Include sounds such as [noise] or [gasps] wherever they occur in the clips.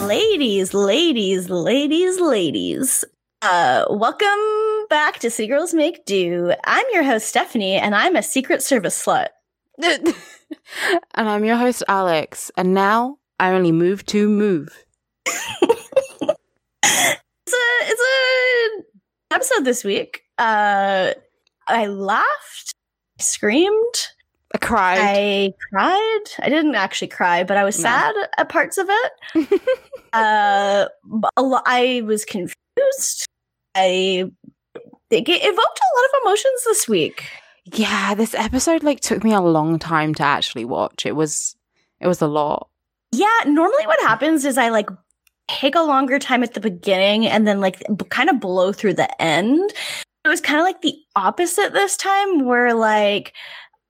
Ladies, ladies, ladies, ladies. Uh, welcome back to See Girls Make Do. I'm your host, Stephanie, and I'm a Secret Service slut. [laughs] and I'm your host, Alex. And now I only move to move. [laughs] it's a it's a episode this week. Uh, I laughed, I screamed, I cried. I cried. I didn't actually cry, but I was No. sad at parts of it. [laughs] uh, a lo- I was confused. I it evoked a lot of emotions this week. yeah, this episode like took me a long time to actually watch. It was it was a lot. Yeah, normally what happens is I like take a longer time at the beginning and then like b- kind of blow through the end. It was kind of like the opposite this time where like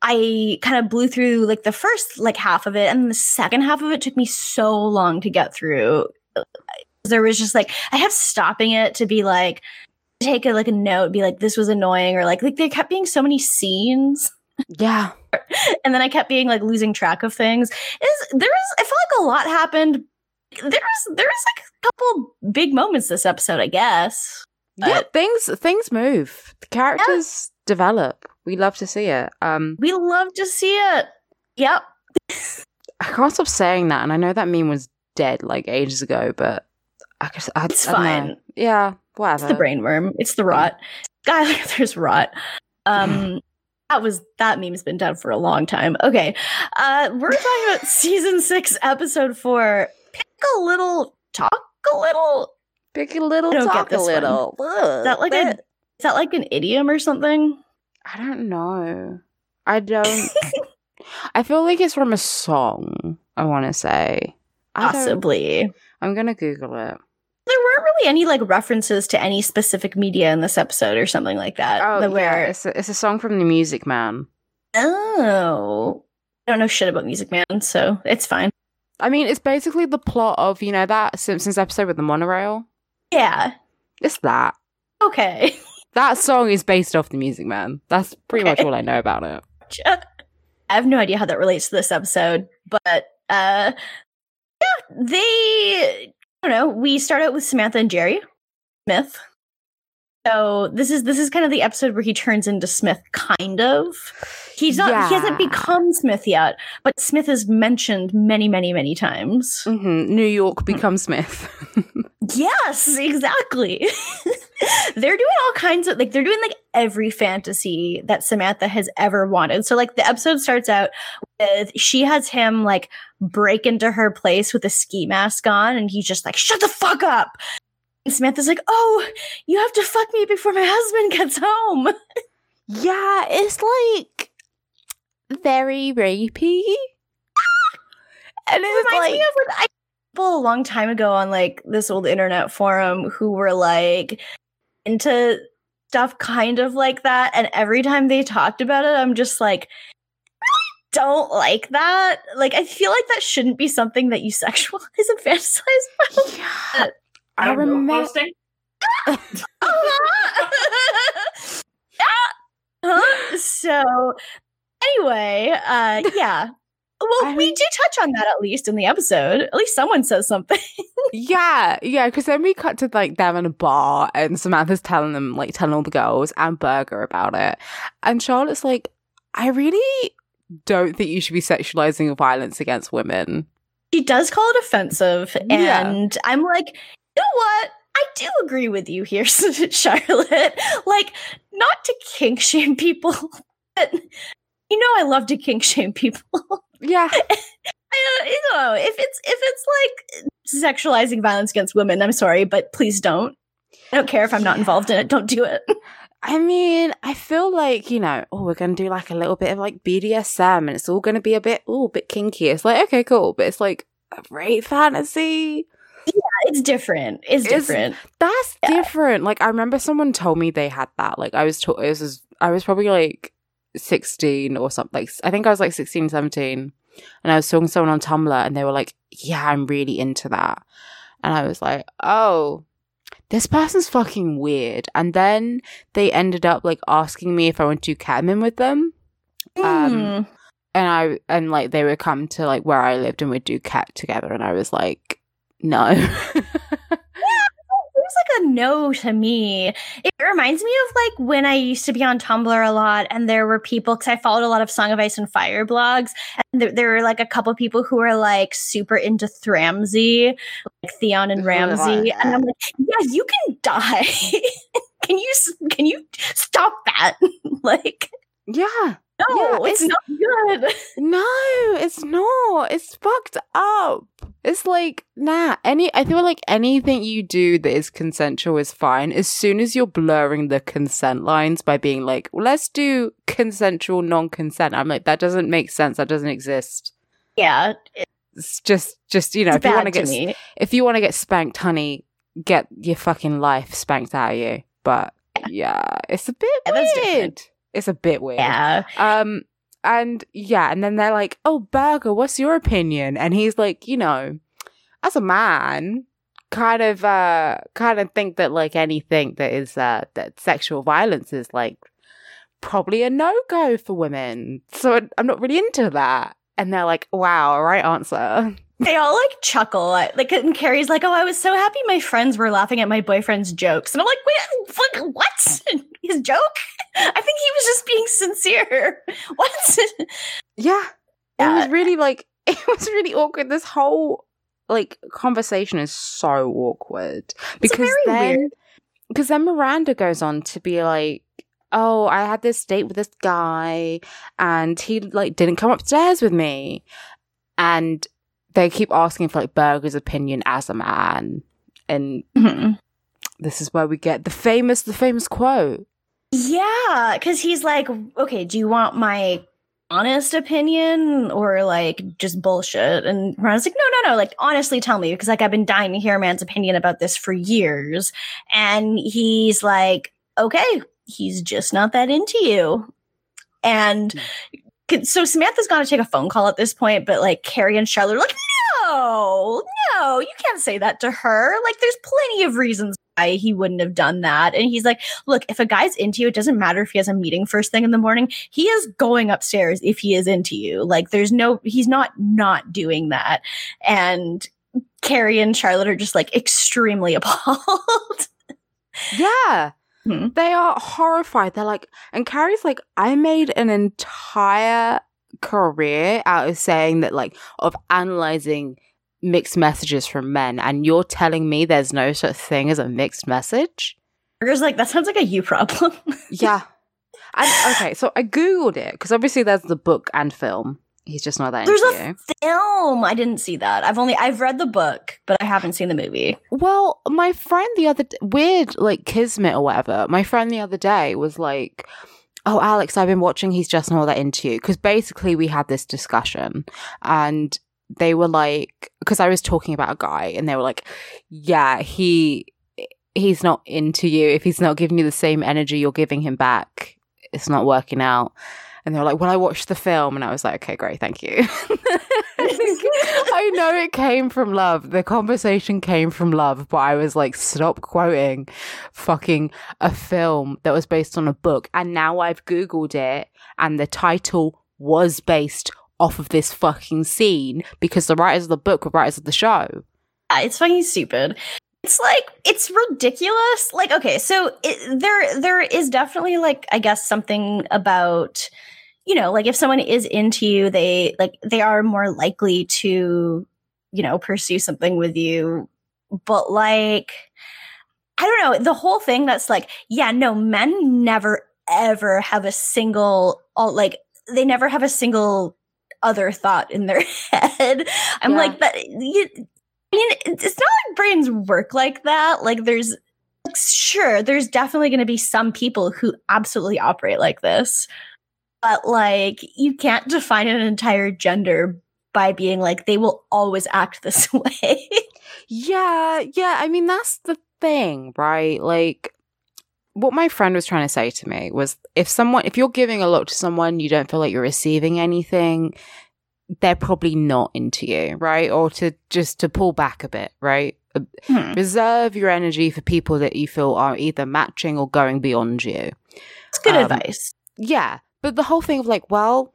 I kind of blew through like the first like half of it and the second half of it took me so long to get through. There was just like I kept stopping it to be like take a like a note, be like this was annoying or like like there kept being so many scenes Yeah. [laughs] and then I kept being like losing track of things. Is there is I felt like a lot happened. There was there was like a couple big moments this episode, I guess. Yeah, things things move. The characters develop. We love to see it. Um We love to see it. Yep. I can't stop saying that, and I know that meme was dead like ages ago, but I guess I, It's I don't know. fine. Yeah, whatever. It's the brain worm. It's the rot. Guy, [laughs] there's rot. Um [sighs] that was that meme's been done for a long time. Okay. Uh we're [laughs] talking about season six, episode four. Pick a little talk a little. Pick a little, I don't get talk a little. Is that like a is that like an idiom or something? I don't know. I don't. [laughs] I feel like it's from a song. I want to say. I Possibly. I'm gonna Google it. There weren't really any like references to any specific media in this episode or something like that. Oh, the yeah, where it's a, it's a song from the Music Man. oh, I don't know shit about Music Man, so it's fine. I mean, it's basically the plot of you know that Simpsons episode with the monorail. Yeah. It's that. Okay. [laughs] That song is based off the Music Man. That's pretty much all I know about it. I have no idea how that relates to this episode, but uh yeah, they I don't know, we start out with Samantha and Jerry Smith. So this is this is kind of the episode where he turns into Smith kind of. He's not he hasn't become Smith yet, but Smith is mentioned many, many, many times. hmm New York becomes Smith. [laughs] Yes, exactly. [laughs] they're doing all kinds of like they're doing like every fantasy that Samantha has ever wanted. So like the episode starts out with she has him like break into her place with a ski mask on and he's just like shut the fuck up. And Samantha's like, "Oh, you have to fuck me before my husband gets home." yeah, it's like very rapey. [laughs] and It it's reminds like me of when I people a long time ago on like this old internet forum who were like into stuff kind of like that, and every time they talked about it, I'm just like, don't like that. Like, I feel like that shouldn't be something that you [laughs] sexualize and fantasize about. yeah. I remember [laughs] [laughs] yeah. Huh? So anyway, uh yeah. Well, I we mean- do touch on that at least in the episode. At least someone says something. [laughs] Yeah, yeah, because then we cut to like them in a bar and Samantha's telling them, like telling all the girls and Berger about it. And Charlotte's like, I really don't think you should be sexualizing violence against women. she does call it offensive, Yeah. and I'm like, you know what? I do agree with you here, [laughs] Charlotte. Like, not to kink shame people, [laughs] but you know, I love to kink shame people. Yeah. [laughs] I you know, if it's if it's like sexualizing violence against women, I'm sorry, but please don't. I don't care if I'm not involved in it. Don't do it. [laughs] I mean, I feel like, you know, oh, we're going to do like a little bit of like BDSM and it's all going to be a bit, oh, a bit kinky. It's like, okay, cool. But it's like a rape fantasy. Yeah, it's different. It's, It's- different. That's Yeah. different. Like I remember someone told me they had that. Like I was taught this is I was probably like 16 or something. Like I think I was like 16, 17. And I was talking to someone on Tumblr and they were like, "Yeah, I'm really into that." And I was like, "Oh, this person's fucking weird." And then they ended up like asking me if I want to do ketamine with them. Um, Mm. And I and like they would come to like where I lived and we'd do cat together and I was like, "No." [laughs] Like a no to me. It reminds me of like when I used to be on Tumblr a lot, and there were people because I followed a lot of Song of Ice and Fire blogs, and there, there were like a couple people who were like super into Thramsy, like Theon and Ramsay, and I'm like, yeah, you can die. [laughs] can you can you stop that? [laughs] like, yeah. No, Yeah, it's, it's- not good. [laughs] No, it's not. It's fucked up. It's like, nah, any I feel like anything you do that is consensual is fine. As soon as you're blurring the consent lines by being like, let's do consensual non-consent. I'm like, that doesn't make sense. That doesn't exist. Yeah, It's just just, you know, if you want to get me. if you want to get spanked, honey, get your fucking life spanked out of you. But yeah, it's a bit Yeah, weird. It's a bit weird. Yeah, Um, and yeah, and then they're like, "Oh, Berger, what's your opinion?" And he's like, "You know, as a man, kind of, uh, kind of think that like anything that is uh that sexual violence is like probably a no go for women. So I'm not really into that." And they're like, "Wow, right answer." they all like chuckle. Like, and Carrie's like, "Oh, I was so happy my friends were laughing at my boyfriend's jokes," and I'm like, "Wait, fuck, what? [laughs] His joke? [laughs] I think he was just being sincere. [laughs] What? Yeah, it was really like [laughs] it was really awkward. This whole like conversation is so awkward because very then because then Miranda goes on to be like, "Oh, I had this date with this guy, and he like didn't come upstairs with me," and they keep asking for like Berger's opinion as a man, and mm-hmm. this is where we get the famous the famous quote. Yeah, because he's like, okay, do you want my honest opinion or like just bullshit? And Ron's like, no, no, no, like honestly tell me because like I've been dying to hear a man's opinion about this for years. And he's like, okay, he's just not that into you. And hmm. so Samantha's gonna take a phone call at this point, but like Carrie and Charlotte are like, no, no, you can't say that to her. Like, there's plenty of reasons why he wouldn't have done that. And he's like, look, if a guy's into you, it doesn't matter if he has a meeting first thing in the morning. He is going upstairs if he is into you. Like, there's no, he's not not doing that. And Carrie and Charlotte are just like extremely [laughs] appalled. Yeah. Hmm. They are horrified. They're like, and Carrie's like, I made an entire career out of saying that, like, of analyzing mixed messages from men, and you're telling me there's no such thing as a mixed message? Berger's like, that sounds like a you problem. [laughs] Yeah. And okay, so I Googled it because obviously there's the book and film. He's just not that. There's a. Film. I didn't see that. I've only I've read the book, but I haven't seen the movie. Well, my friend the other d- weird like kismet or whatever. My friend the other day was like, "Oh, Alex, I've been watching. He's just not that into you." Because basically, we had this discussion, and they were like, because I was talking about a guy, and they were like, "Yeah, he he's not into you. If he's not giving you the same energy you're giving him back, it's not working out." And they were like, "Well, I watched the film," and I was like, "Okay, great, thank you." [laughs] I know it came from love. The conversation came from love, but I was like, stop quoting fucking a film that was based on a book. And now I've Googled it, and the title was based off of this fucking scene because the writers of the book were writers of the show. Uh, it's fucking stupid. It's like it's ridiculous. Like, okay, so it, there there is definitely like I guess something about you know like if someone is into you, they like they are more likely to you know pursue something with you. But like, I don't know the whole thing. That's like, yeah, no, men never ever have a single all like they never have a single other thought in their [laughs] head. I'm Yeah. like that. You, I mean, it's not like brains work like that. Like, there's like, sure, there's definitely going to be some people who absolutely operate like this, but like, you can't define an entire gender by being like they will always act this [laughs] way. Yeah, yeah. I mean, that's the thing, right? Like, what my friend was trying to say to me was if someone, if you're giving a lot to someone, you don't feel like you're receiving anything, they're probably not into you, right? Or to just to pull back a bit, right? Uh, Hmm. Reserve your energy for people that you feel are either matching or going beyond you. It's good Um, advice. Yeah. But the whole thing of like, well,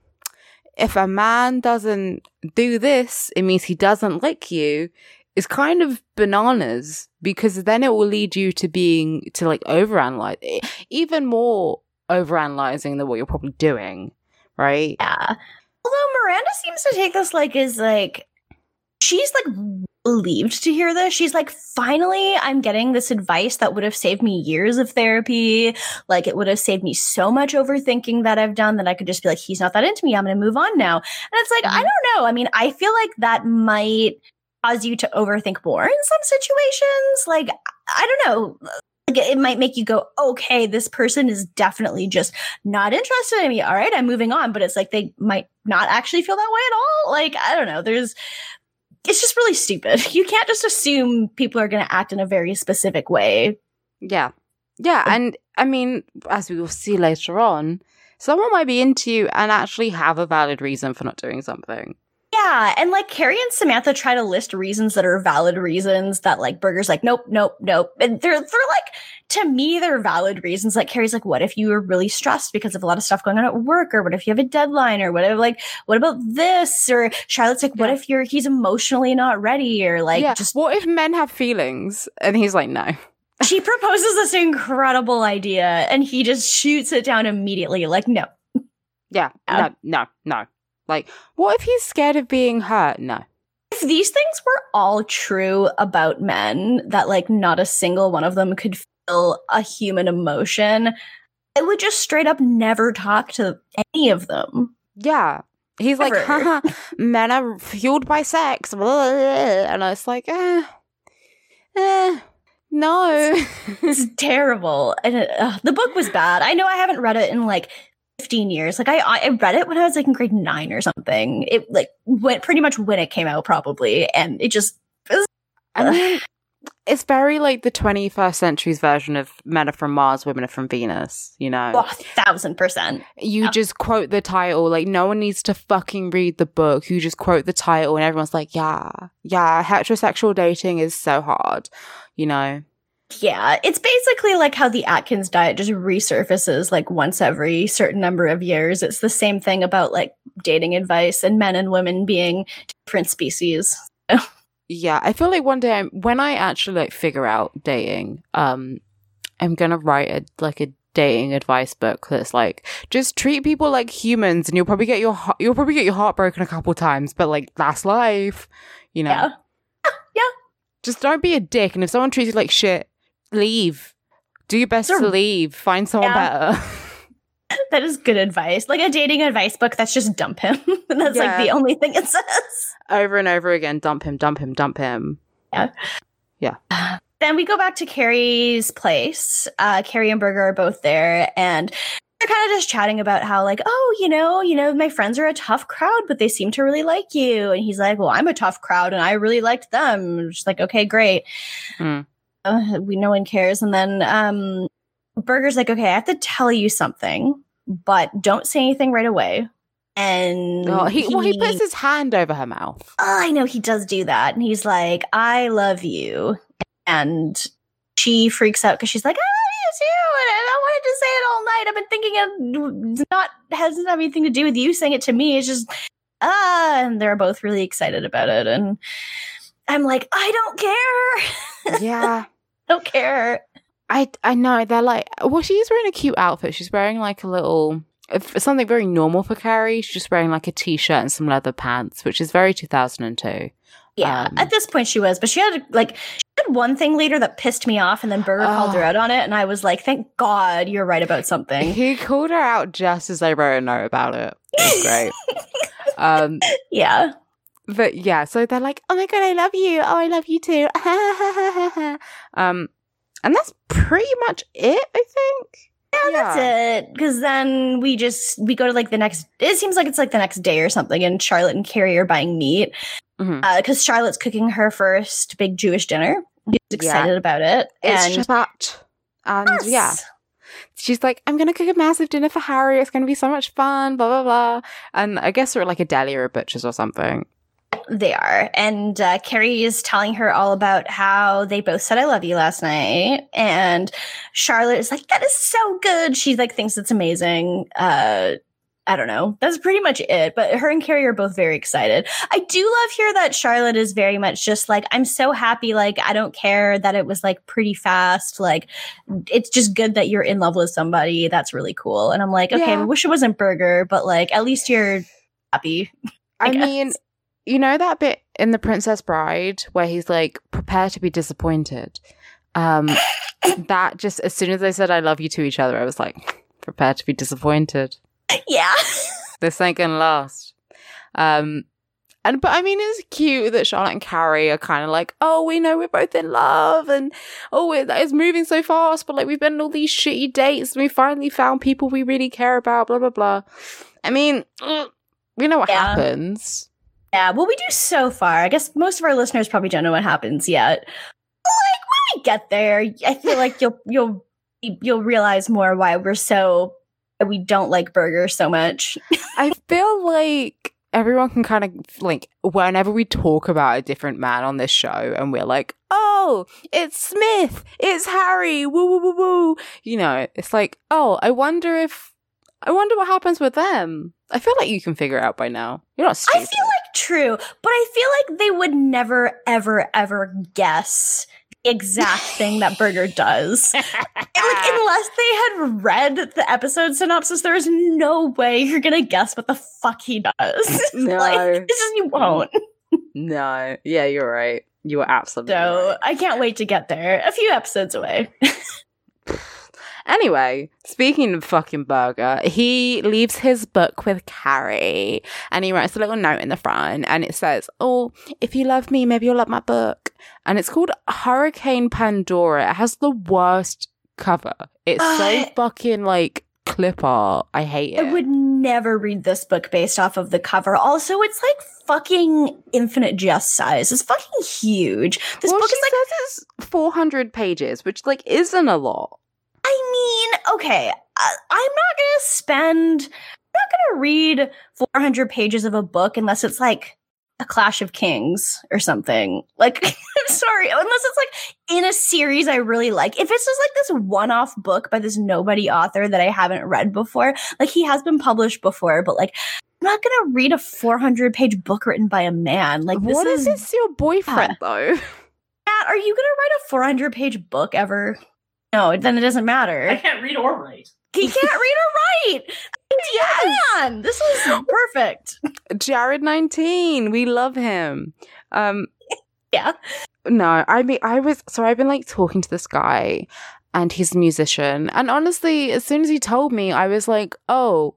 if a man doesn't do this, it means he doesn't like you is kind of bananas because then it will lead you to being to like overanalyze even more overanalyzing than what you're probably doing, right? Yeah. Although Miranda seems to take this like is like she's like relieved to hear this. She's like, finally, I'm getting this advice that would have saved me years of therapy. Like it would have saved me so much overthinking that I've done that I could just be like, he's not that into me. I'm going to move on now. And it's like, I Mhm. don't know. I mean, I feel like that might cause you to overthink more in some situations. Like, I don't know. Like it might make you go, okay, this person is definitely just not interested in me. All right, I'm moving on. But it's like they might not actually feel that way at all. Like, I don't know. There's, it's just really stupid. [laughs] You can't just assume people are going to act in a very specific way. Yeah. Yeah. And I mean, as we will see later on, someone might be into you and actually have a valid reason for not doing something. Yeah. And like Carrie and Samantha try to list reasons that are valid reasons that like Berger's like, nope, nope, nope. And they're, they're like, to me, they're valid reasons. Like Carrie's like, what if you were really stressed because of a lot of stuff going on at work? Or what if you have a deadline or whatever? Like, what about this? Or Charlotte's like, what Yeah. if you're, he's emotionally not ready? Or like, yeah. just what if men have feelings? And he's like, no. [laughs] she proposes this incredible idea and he just shoots it down immediately. Like, no. Yeah. Yeah. No, no, no. Like, what if he's scared of being hurt? No. If these things were all true about men, that like not a single one of them could feel a human emotion, I would just straight up never talk to any of them. Yeah. He's like, haha, men are fueled by sex. [laughs] And I was like, eh, eh, no. It's [laughs] terrible. And it, ugh, the book was bad. I know I haven't read it in like 15 years. Like I, I read it when I was like in grade nine or something. It like went pretty much when it came out, probably. And it just I mean, it's very like the 21st century's version of men are from Mars, women are from Venus, you know? oh, thousand percent. you yeah. just quote the title. Like, no one needs to fucking read the book. You just quote the title, and everyone's like, yeah, yeah, heterosexual dating is so hard, you know? Yeah, it's basically like how the Atkins diet just resurfaces like once every certain number of years. It's the same thing about like dating advice and men and women being different species. Yeah, I feel like one day I'm, when I actually like figure out dating, um, I'm gonna write a like a dating advice book that's like just treat people like humans, and you'll probably get your heart- you'll probably get your heart broken a couple times, but like that's life, you know. Yeah. Just don't be a dick, and if someone treats you like shit, leave. Do your best So- to leave. Find someone Yeah. better. [laughs] [laughs] That is good advice. Like a dating advice book that's just dump him. [laughs] that's like the only thing it says. Over and over again, dump him, dump him, dump him. Yeah. Yeah. Uh, [sighs] then we go back to Carrie's place. Uh, Carrie and Berger are both there, and they're kind of just chatting about how, like, oh, you know, you know, my friends are a tough crowd, but they seem to really like you. And he's like, well, I'm a tough crowd, and I really liked them. Just like, okay, great. Hmm. Uh, we no one cares. And then um, Berger's like, okay, I have to tell you something, but don't say anything right away. And Oh, he, well, he puts his hand over her mouth. oh, I know he does do that. And he's like, I love you. And she freaks out because she's like, I love you too. And I wanted to say it all night. I've been thinking it not hasn't have anything to do with you saying it to me. It's just ah, and they're both really excited about it. And I'm like, I don't care. [laughs] yeah. I [laughs] don't care. I I know they're like well she's wearing a cute outfit. She's wearing like a little something very normal for Carrie. She's just wearing like a t-shirt and some leather pants, which is very 2002. Yeah, Um, at this point she was, but she had like she had one thing later that pissed me off, and then Berger called her Oh. out on it, and I was like, "Thank God you're right about something." He called her out just as I wrote a note about it. It was great. [laughs] um yeah, but yeah, so they're like, "Oh my god, I love you. Oh, I love you too." [laughs] um and that's pretty much it, I think. yeah, that's it. Because then we just we go to like the next. It seems like it's like the next day or something, and Charlotte and Carrie are buying meat, because Charlotte's cooking her first big Jewish dinner. She's excited about it, It's and Shabbat. And Yes. yeah, she's like, I'm going to cook a massive dinner for Harry. It's going to be so much fun, blah, blah, blah. And I guess we're at like a deli or a butcher's or something. They are. And uh, Carrie is telling her all about how they both said, I love you last night. And Charlotte is like, that is so good. She like thinks it's amazing. Uh, I don't know. That's pretty much it. But her and Carrie are both very excited. I do love here that Charlotte is very much just like, I'm so happy. Like, I don't care that it was like pretty fast. Like, it's just good that you're in love with somebody. That's really cool. And I'm like, okay, Yeah. I wish it wasn't Berger, but like, at least you're happy. I, I mean, you know that bit in The Princess Bride where he's like, prepare to be disappointed? Um, [coughs] that just, as soon as they said, I love you to each other, I was like, prepare to be disappointed. yeah. [laughs] This ain't gonna last. Um, and but I mean, it's cute that Charlotte and Carrie are kind of like, oh, we know we're both in love, and oh, it, it's moving so fast, but like we've been on all these shitty dates, and we finally found people we really care about, blah blah blah. I mean, we know what Yeah. happens. Yeah, well, we do so far. I guess most of our listeners probably don't know what happens yet. Like when we get there, I feel like you'll [laughs] you'll you'll realize more why we're so we don't like Berger so much. [laughs] I feel like everyone can kind of like whenever we talk about a different man on this show and we're like, oh, it's Smith, it's Harry, woo woo woo woo. You know, it's like, oh, I wonder if I wonder what happens with them. I feel like you can figure it out by now. You're not stupid. I feel like true, but I feel like they would never, ever, ever guess the exact thing that Berger does. [laughs] Like, unless they had read the episode synopsis, there is no way you're gonna guess what the fuck he does. [laughs] No. like, this is you mm. won't. no, yeah, you're right. You are absolutely So right. I can't wait to get there. A few episodes away. [laughs] Anyway, speaking of fucking Berger, he leaves his book with Carrie and he writes a little note in the front and it says, Oh, if you love me, maybe you'll love my book. And it's called Hurricane Pandora. It has the worst cover. It's so fucking like clip art. I hate it. I would never read this book based off of the cover. Also, it's like fucking infinite jest size. It's fucking huge. This well, book is like says it's 400 pages, which like isn't a lot. I mean, okay, I, I'm not gonna spend, I'm not gonna read 400 pages of a book unless it's like a Clash of Kings or something. Like, I'm [laughs] sorry, unless it's like in a series I really like. If it's just like this one-off book by this nobody author that I haven't read before, like he has been published before, but like. I'm not gonna read a 400 page book written by a man. Like, this what is if it's your boyfriend though? Matt, are you gonna write a 400 page book ever? No, then it doesn't matter. I can't read or write. He can't read or write. Yes. Man, [laughs] this is perfect. Jared 19. We love him. Um Yeah. No, I mean I was so I've been like talking to this guy and he's a musician. And honestly, as soon as he told me, I was like, "Oh,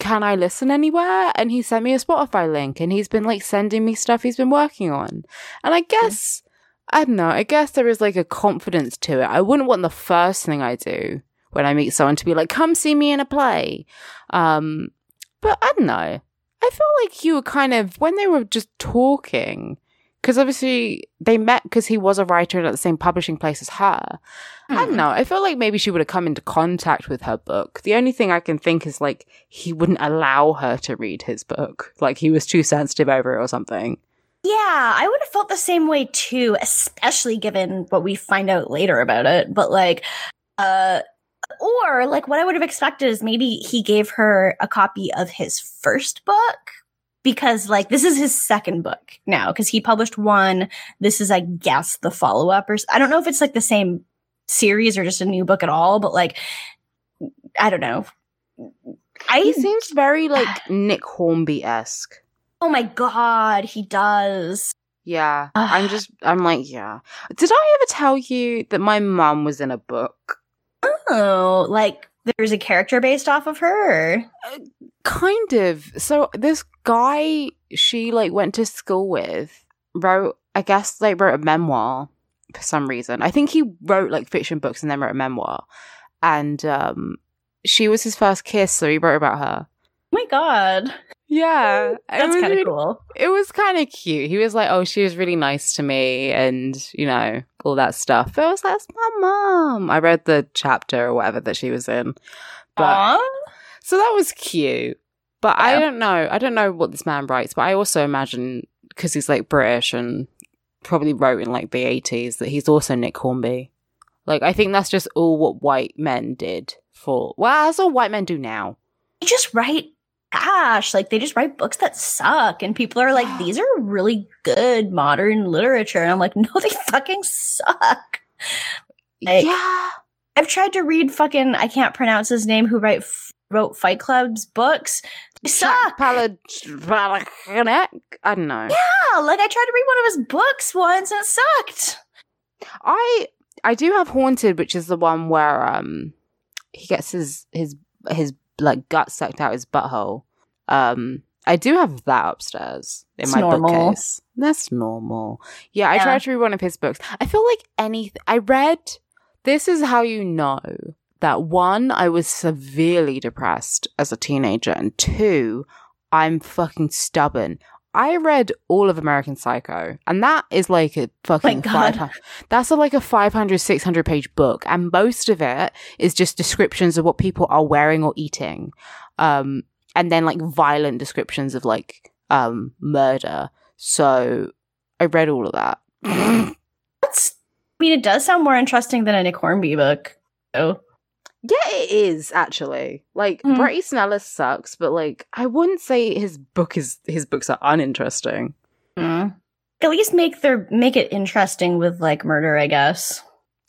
can I listen anywhere?" And he sent me a Spotify link and he's been like sending me stuff he's been working on. And I guess I don't know, I guess there is like a confidence to it. I wouldn't want the first thing I do when I meet someone to be like, "Come see me in a play." Um but I don't know. I feel like you were kind of when they were just talking because obviously they met because he was a writer at the same publishing place as her. I don't know. I feel like maybe she would have come into contact with her book. The only thing I can think is like he wouldn't allow her to read his book. Like he was too sensitive over it or something. Yeah, I would have felt the same way too, especially given what we find out later about it. But like, uh, or like what I would have expected is maybe he gave her a copy of his first book because like this is his second book now because he published one. This is, I guess, the follow up or I don't know if it's like the same series or just a new book at all, but like, I don't know. I He seems very like [sighs] Nick Hornby esque. Oh my god, he does. Yeah. I'm just, I'm like, yeah. Did I ever tell you that my mum was in a book? Oh, like there's a character based off of her. Kind of. So this guy she like went to school with wrote, I guess, like wrote a memoir for some reason. I think he wrote like fiction books and then wrote a memoir. And um she was his first kiss, so he wrote about her. My god. Yeah, That's kind of really- cool. It was kind of cute. He was like, "Oh, she was really nice to me," and you know all that stuff. But I was like, "That's my mom." I read the chapter or whatever that she was in, but Aw. so that was cute. But I don't know. I don't know what this man writes, but I also imagine because he's like British and probably wrote in like the eighties that he's also Nick Hornby. Like I think that's just all what white men did for. Well, that's all white men do now. You just write gosh, like they just write books that suck, and people are like, these are really good modern literature, and I'm like, [laughs] no, they fucking suck. Like- yeah. I've tried to read fucking I can't pronounce his name who write wrote Fight Club's books. They suck. I don't know. Yeah, like I tried to read one of his books once and it sucked. I I do have Haunted, which is the one where um he gets his his his like gut sucked out his butthole. Um I do have that upstairs in It's my normal. bookcase. That's normal. Yeah, I Yeah. tried to read one of his books. I feel like anything I read this is how you know that one, I was severely depressed as a teenager, and two, I'm fucking stubborn. I read all of American Psycho, and that is like a fucking God. 500 that's a, like a 500, 600 page book, and most of it is just descriptions of what people are wearing or eating, um, and then like violent descriptions of like um murder. So I read all of that. [laughs] That's I mean it does sound more interesting than a Nick Hornby book. Oh. Yeah, it is actually. Like Hmm. Bret Easton Ellis sucks, but like I wouldn't say his book is his books are uninteresting. Mm. At least make their make it interesting with like murder, I guess.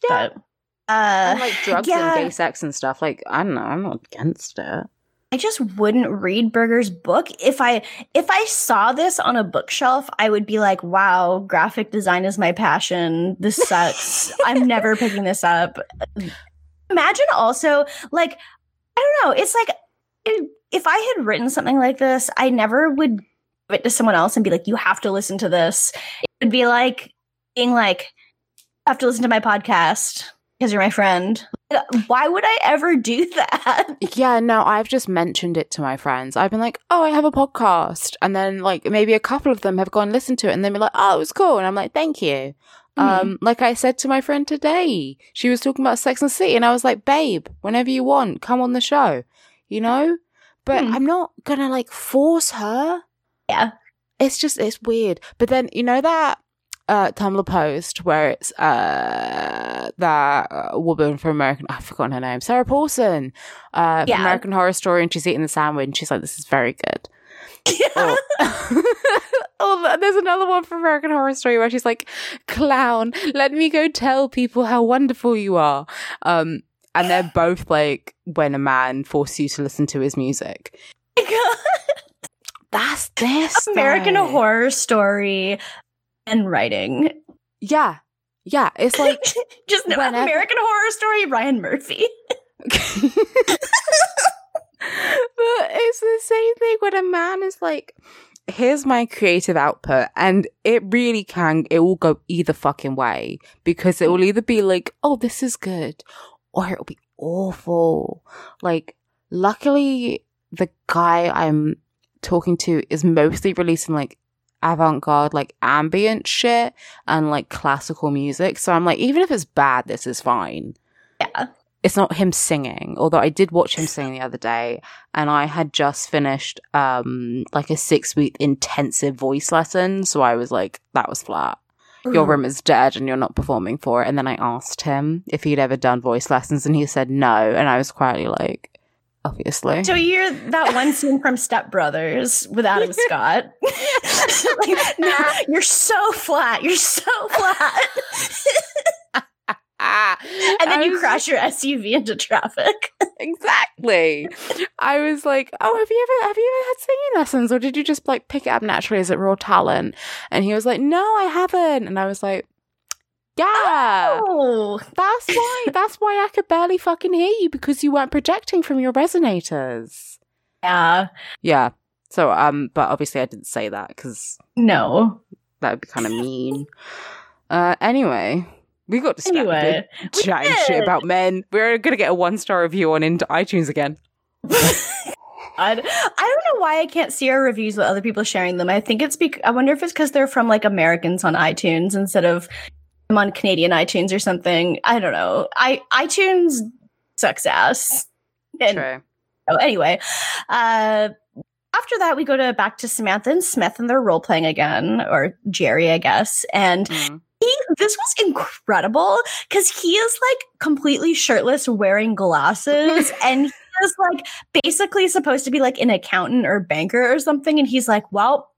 Yeah. But uh and like drugs yeah. and gay sex and stuff. Like I don't know, I'm not against it. I just wouldn't read Berger's book. If I if I saw this on a bookshelf, I would be like, "Wow, graphic design is my passion. This sucks. I'm never picking this up." [laughs] Imagine also like I don't know, it's like if, if I had written something like this, I never would give it to someone else and be like, "You have to listen to this." It would be like being like, "You have to listen to my podcast because you're my friend." Why would I ever do [laughs] that? Yeah, no, I've just mentioned it to my friends. I've been like, oh, I have a podcast. And then, like, maybe a couple of them have gone and listened to it and they've been like, oh, it was cool. And I'm like, thank you. Um, like I said to my friend today, she was talking about Sex and the City, and I was like, babe, whenever you want, come on the show, you know? But Hmm. I'm not gonna like force her. Yeah. It's just, it's weird. But then, you know that uh, Tumblr post where it's uh, that uh, woman from American, I've forgotten her name, Sarah Paulson, uh, from Yeah. American Horror Story, and she's eating the sandwich, and she's like, this is very good. Yeah. [laughs] Oh. oh, there's another one from American Horror Story where she's like, "Clown, let me go tell people how wonderful you are." Um, and they're [sighs] both like, when a man forces you to listen to his music. That's this American though. Horror Story and writing. Yeah, yeah. It's like [laughs] Just no, whenever- American Horror Story, Ryan Murphy. [laughs] but it's the same thing when a man is like, here's my creative output. And it really can, it will go either fucking way because it will either be like, oh, this is good, or it'll be awful. Like, luckily, the guy I'm talking to is mostly releasing like avant garde, like ambient shit and like classical music. So I'm like, even if it's bad, this is fine. It's not him singing although i did watch him sing the other day and i had just finished um like a six week intensive voice lesson so i was like that was flat your room is dead and you're not performing for it and then i asked him if he'd ever done voice lessons and he said no and i was quietly like obviously So you're that one scene from Step Brothers with Adam [laughs] Scott. [laughs] [laughs] like, no, you're so flat. You're so flat. Ah, [laughs] And then I you was crash your SUV into traffic. [laughs] exactly. I was like oh have you ever have you ever had singing lessons or did you just like pick it up naturally as a raw talent? And he was like no i haven't. And i was like yeah. Oh, that's why [laughs] that's why i could barely fucking hear you because you weren't projecting from your resonators. Yeah. yeah. So um but obviously i didn't say that because No. that would be kind of mean. Uh anyway we got distracted Anyway, we chatting shit about men we're gonna get a one star review on into itunes again [laughs] I don't know why I can't see our reviews with other people sharing them. I think it's because I wonder if it's because they're from like Americans on iTunes instead of I'm on Canadian iTunes or something. I don't know. I iTunes sucks ass. And, True. Oh, anyway, uh, after that, we go to back to Samantha and Smith, and they're role playing again, or Jerry, I guess. And Mm. He, this was incredible because he is like completely shirtless, wearing glasses, [laughs] and he is like basically supposed to be like an accountant or banker or something. And he's like, "Well,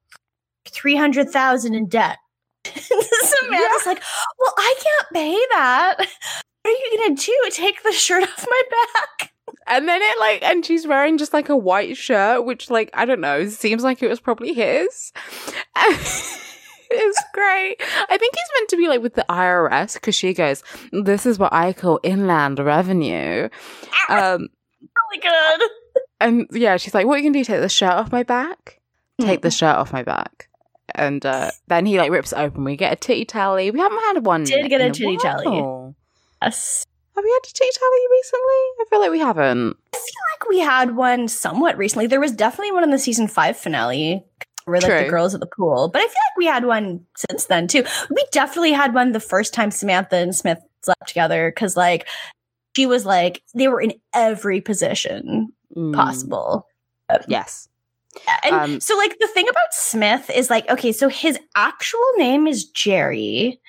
three hundred thousand in debt." [laughs] Samantha's like, "Well, I can't pay that. What are you gonna do? Take the shirt [laughs] off my back?" And then it like, and she's wearing just like a white shirt, which like, I don't know, seems like it was probably his. It's great. I think he's meant to be like with the IRS because she goes, this is what I call inland revenue. Um, Really good. and yeah, she's like, what are you to do? Take the shirt off my back? Take Hmm. the shirt off my back. And uh, then he like rips it open. We get a titty tally. We haven't had one. Did get a in titty tally. Yes. Have we had a titty tally recently? I feel like we haven't. I feel like we had one somewhat recently. There was definitely one in the season five finale where like the girls at the pool. But I feel like we had one since then too. We definitely had one the first time Samantha and Smith slept together because like she was like they were in every position Mm, possible. Yes. Yeah, And Um, so like the thing about Smith is like, okay, so his actual name is Jerry.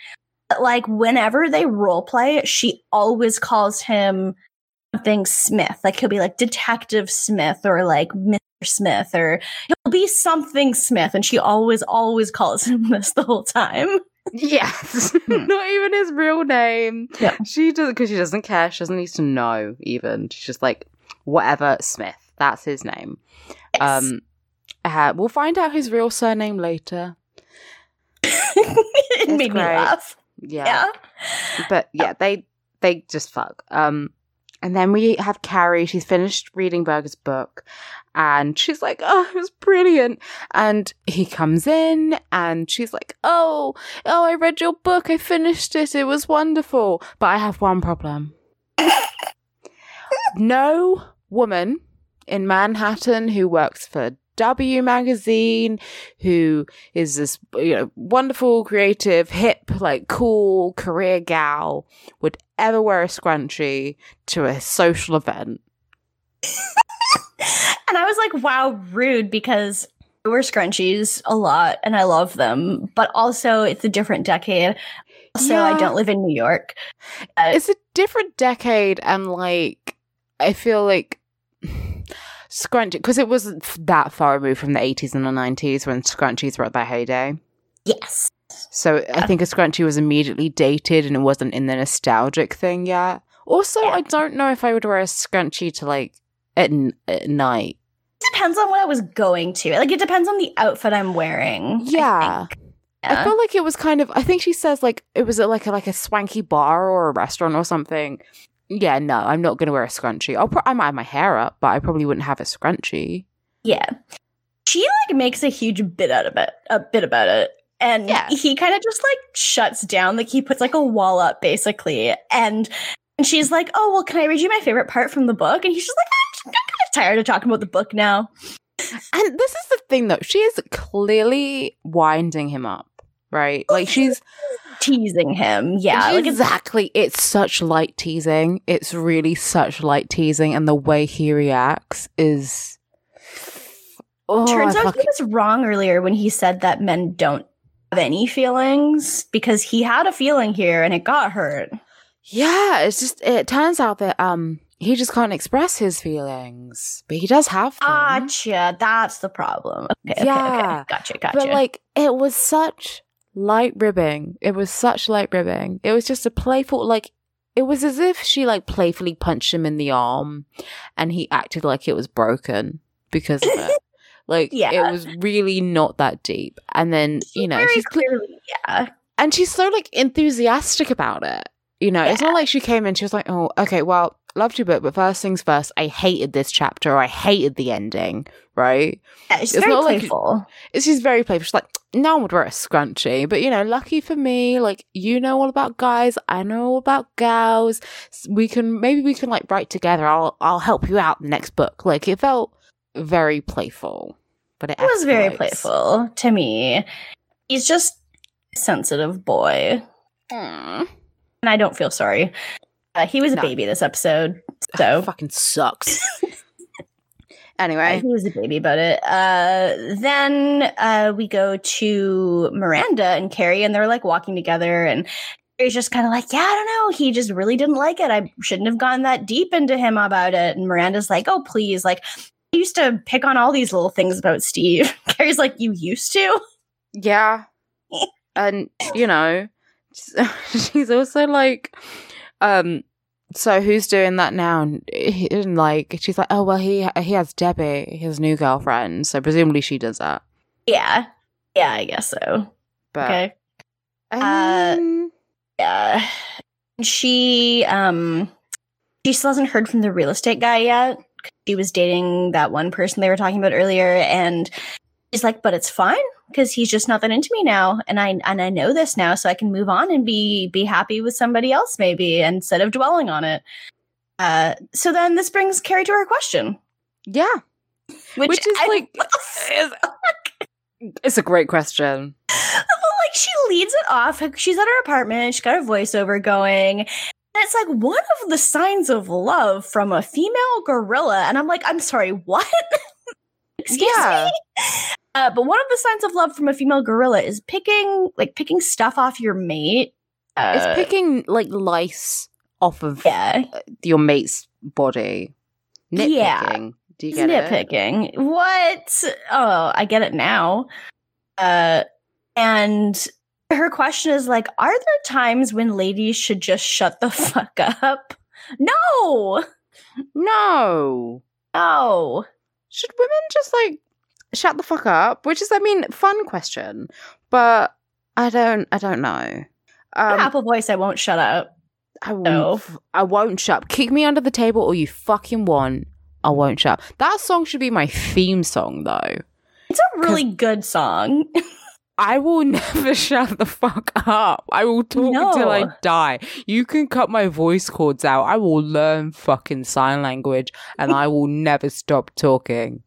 But like whenever they role play, she always calls him something Smith. Like he'll be like Detective Smith or like Mr. Smith or he'll be something Smith. And she always, always calls him [laughs] this the whole time. Yes. [laughs] Hmm. Not even his real name. Yeah. She does because she doesn't care. She doesn't need to know even. She's just like, whatever, Smith. That's his name. Yes. Um uh, we'll find out his real surname later. [laughs] it made me laugh. Yeah. Yeah. But yeah, they they just fuck. Um and then we have Carrie, she's finished reading Berger's book and she's like, Oh, it was brilliant. And he comes in and she's like, Oh, oh, I read your book, I finished it, it was wonderful. But I have one problem. [laughs] no woman in Manhattan who works for W magazine, who is this you know wonderful, creative, hip, like cool career gal, would ever wear a scrunchie to a social event. [laughs] And I was like, wow, rude because I wear scrunchies a lot and I love them. But also, it's a different decade. Also, I don't live in New York. Uh, It's a different decade, and like I feel like [sighs] scrunchie because it wasn't that far removed from the eighties and the nineties when scrunchies were at their heyday. yes. So I think a scrunchie was immediately dated and it wasn't in the nostalgic thing yet. Also, Yeah. I don't know if I would wear a scrunchie to like at, n- at night. Depends on what I was going to. Like, it depends on the outfit I'm wearing. I Yeah. I Yeah. feel like it was kind of. I think she says like it was at like a, like a swanky bar or a restaurant or something. Yeah, no, I'm not gonna wear a scrunchie. I'll pro- I might have my hair up, but I probably wouldn't have a scrunchie. Yeah. She like makes a huge bit out of it, a bit about it. And Yeah. he kind of just like shuts down, like he puts like a wall up basically. And and she's like, "Oh, well, can I read you my favorite part from the book?" And he's just like, "I'm, of tired of talking about the book now." And this is the thing though, she is clearly winding him up, right? Like she's Teasing him, yeah, like it's exactly. It's such light teasing. It's really such light teasing, and the way he reacts is. Oh, turns I out fucking- he was wrong earlier when he said that men don't have any feelings because he had a feeling here and it got hurt. Yeah, it's just it turns out that um he just can't express his feelings, but he does have them. Gotcha. That's the problem. Okay, okay, Yeah. okay. Gotcha, gotcha. But like it was such light ribbing. It was such light ribbing. It was just a playful like it was as if she like playfully punched him in the arm and he acted like it was broken because of it. [laughs] Like Yeah. it was really not that deep. And then, you know, Very she's cle- clearly, yeah. and she's so like enthusiastic about it. You know, it's not like she came in, she was like, Oh, okay, well, loved your book, but first things first, I hated this chapter or I hated the ending, right? Yeah, It's very not like- playful. It's just very playful. She's like, no one would wear a scrunchie, but you know, lucky for me, like you know all about guys, I know all about gals. We can maybe we can like write together. I'll I'll help you out in the next book. Like it felt very playful, but it, It was very playful to me. He's just a sensitive boy, Mm. and I don't feel sorry. Uh, he was a No. baby this episode, so fucking sucks. [laughs] Uh, anyway, he was a baby about it. Uh, then uh, we go to Miranda and Carrie, and they're like walking together, and Carrie's just kind of like, "Yeah, I don't know. He just really didn't like it. I shouldn't have gone that deep into him about it." And Miranda's like, "Oh, please, like." I used to pick on all these little things about Steve. [laughs] Carrie's like, you used to? yeah, [laughs] and you know, she's also like, um, so who's doing that now? And, he- and like, she's like, oh well, he he has Debbie, his new girlfriend, so presumably she does that. Yeah. Yeah, I guess so. But Okay. I Uh, Yeah. She um she still hasn't heard from the real estate guy yet. She was dating that one person they were talking about earlier and she's like, but it's fine because he's just not that into me now and I and I know this now so I can move on and be be happy with somebody else maybe instead of dwelling on it. Uh so then this brings Carrie to her question. yeah, Which, which is I- like, [laughs] the it's, a great question. Well, like she leads it off. She's at her apartment. She's got a voiceover going. And it's like one of the signs of love from a female gorilla. And I'm like, I'm sorry, what? [laughs] Excuse Yeah. me? Uh, but one of the signs of love from a female gorilla is picking, like, picking stuff off your mate. Uh, it's picking like lice off of Yeah. your mate's body. Nitpicking. Yeah. Do you get it? nitpicking. What? Oh, I get it now. Uh, and her question is like, are there times when ladies should just shut the [laughs] fuck up? No, No. no. Should women just like shut the fuck up? Which is, I mean, fun question, but I don't, I don't know. Um, Apple voice, I won't shut up. I won't, No. I won't shut. Up. Kick me under the table, or you fucking want. I won't shut. That song should be my theme song, though. It's a really good song. [laughs] I will never [laughs] shut the fuck up. I will talk until I die. You can cut my voice cords out. I will learn fucking sign language and I will never stop talking.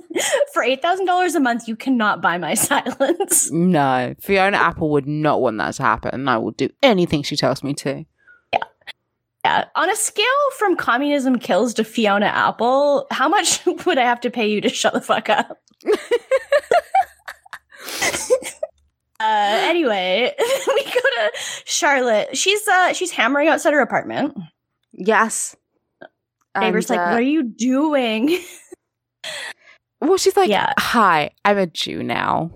[laughs] For eight thousand dollars a month, you cannot buy my [laughs] silence. No, Fiona Apple would not want that to happen. I will do anything she tells me to. Yeah. Yeah. On a scale from communism kills to Fiona Apple, how much [laughs] would I have to pay you to shut the fuck up? uh, anyway, we go to Charlotte. She's uh she's hammering outside her apartment. Yes. Neighbor's And, like, uh, "What are you doing?" Well, she's like, Yeah. hi, I'm a Jew now.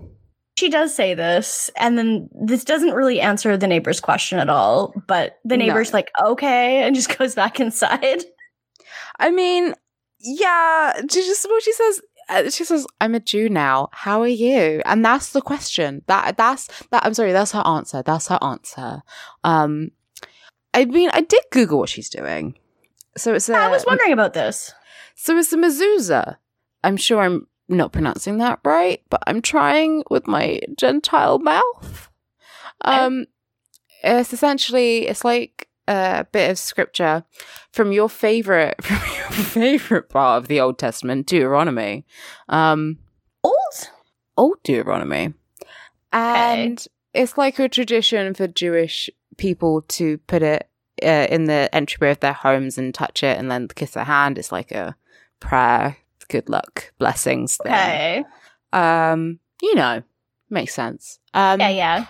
She does say this, and then this doesn't really answer the neighbor's question at all. But the No. neighbor's like, "Okay," and just [laughs] goes back inside. I mean, yeah, she just well, she says. Uh, she says, "I'm a Jew now. How are you?" And that's the question. That that's that. I'm sorry. That's her answer. That's her answer. Um, I mean, I did Google what she's doing. So it's a. I was wondering about this. So it's a mezuzah. I'm sure I'm not pronouncing that right, but I'm trying with my Gentile mouth. Um, it's essentially it's like a bit of scripture from your favorite [laughs] from your favorite part of the Old Testament, Deuteronomy. Um, Old? Old Deuteronomy, and it's like a tradition for Jewish people to put it uh, in the entryway of their homes and touch it and then kiss their hand. It's like a prayer, good luck, blessings thing. Okay. Um, you know, makes sense. Um, Yeah, yeah.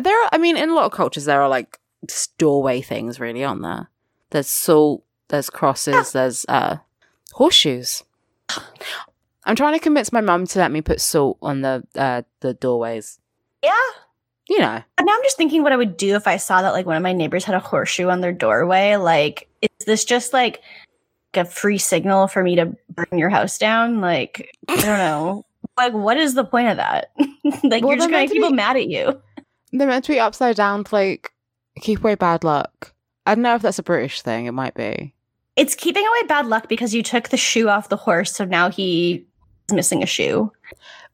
there are, I mean, in a lot of cultures, there are like just doorway things, really, aren't there? There's salt, there's crosses, there's uh, horseshoes. I'm trying to convince my mum to let me put salt on the uh, the doorways. Yeah. You know, And now I'm just thinking what I would do if I saw that like one of my neighbors had a horseshoe on their doorway. Like, is this just like a free signal for me to burn your house down? Like, I don't know. [laughs] like, what is the point of that? [laughs] like, Well, you're just gonna meant make people be- mad at you. they're meant to be upside down to like keep away bad luck. I don't know if that's a British thing. It might be. It's keeping away bad luck because you took the shoe off the horse, so now he is missing a shoe.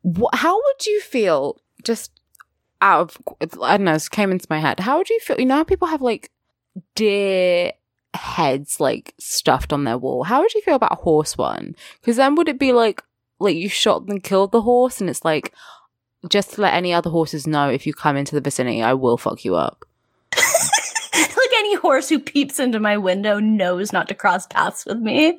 What, how would you feel just out of I don't know, it came into my head. How would you feel? You know how people have like deer heads like stuffed on their wall. How would you feel about a horse one? Because then would it be like like you shot and killed the horse, and it's like just to let any other horses know if you come into the vicinity, I will fuck you up. [laughs] like any horse who peeps into my window knows not to cross paths with me.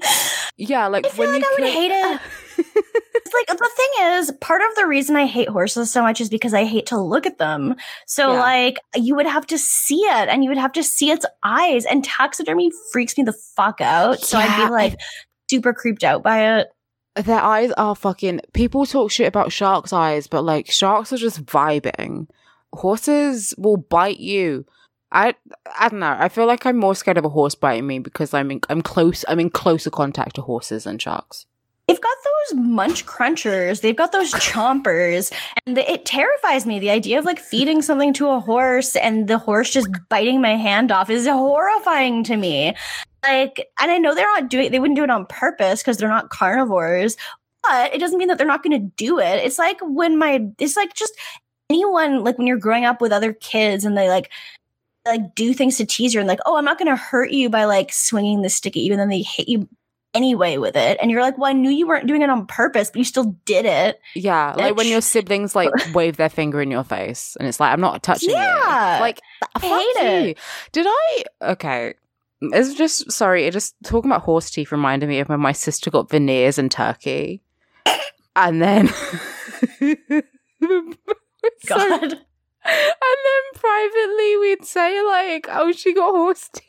Yeah, like I feel when like you I would kill- hate it. [laughs] It's like the thing is, part of the reason I hate horses so much is because I hate to look at them. So Yeah. like you would have to see it and you would have to see its eyes and taxidermy freaks me the fuck out. So I'd be like super creeped out by it. Their eyes are fucking. People talk shit about sharks' eyes, but like sharks are just vibing. Horses will bite you. I I don't know. I feel like I'm more scared of a horse biting me because I'm in, I'm close. I'm in closer contact to horses than sharks. They've got those munch crunchers. They've got those chompers, and the, it terrifies me. The idea of like feeding something to a horse and the horse just biting my hand off is horrifying to me. Like, and I know they're not doing. They wouldn't do it on purpose because they're not carnivores. But it doesn't mean that they're not going to do it. It's like when my. It's like just anyone like when you're growing up with other kids and they like like do things to tease you and like, oh, I'm not going to hurt you by like swinging the stick at you, and then they hit you anyway with it, and you're like, well, I knew you weren't doing it on purpose, but you still did it. Yeah, like when your siblings like [laughs] wave their finger in your face, and it's like I'm not touching Yeah. you. Like I hate it. you. Did I? Okay. It's just sorry. It just talking about horse teeth reminded me of when my sister got veneers in Turkey, and then. [laughs] So- God. and then privately we'd say like, "Oh, she got horse teeth."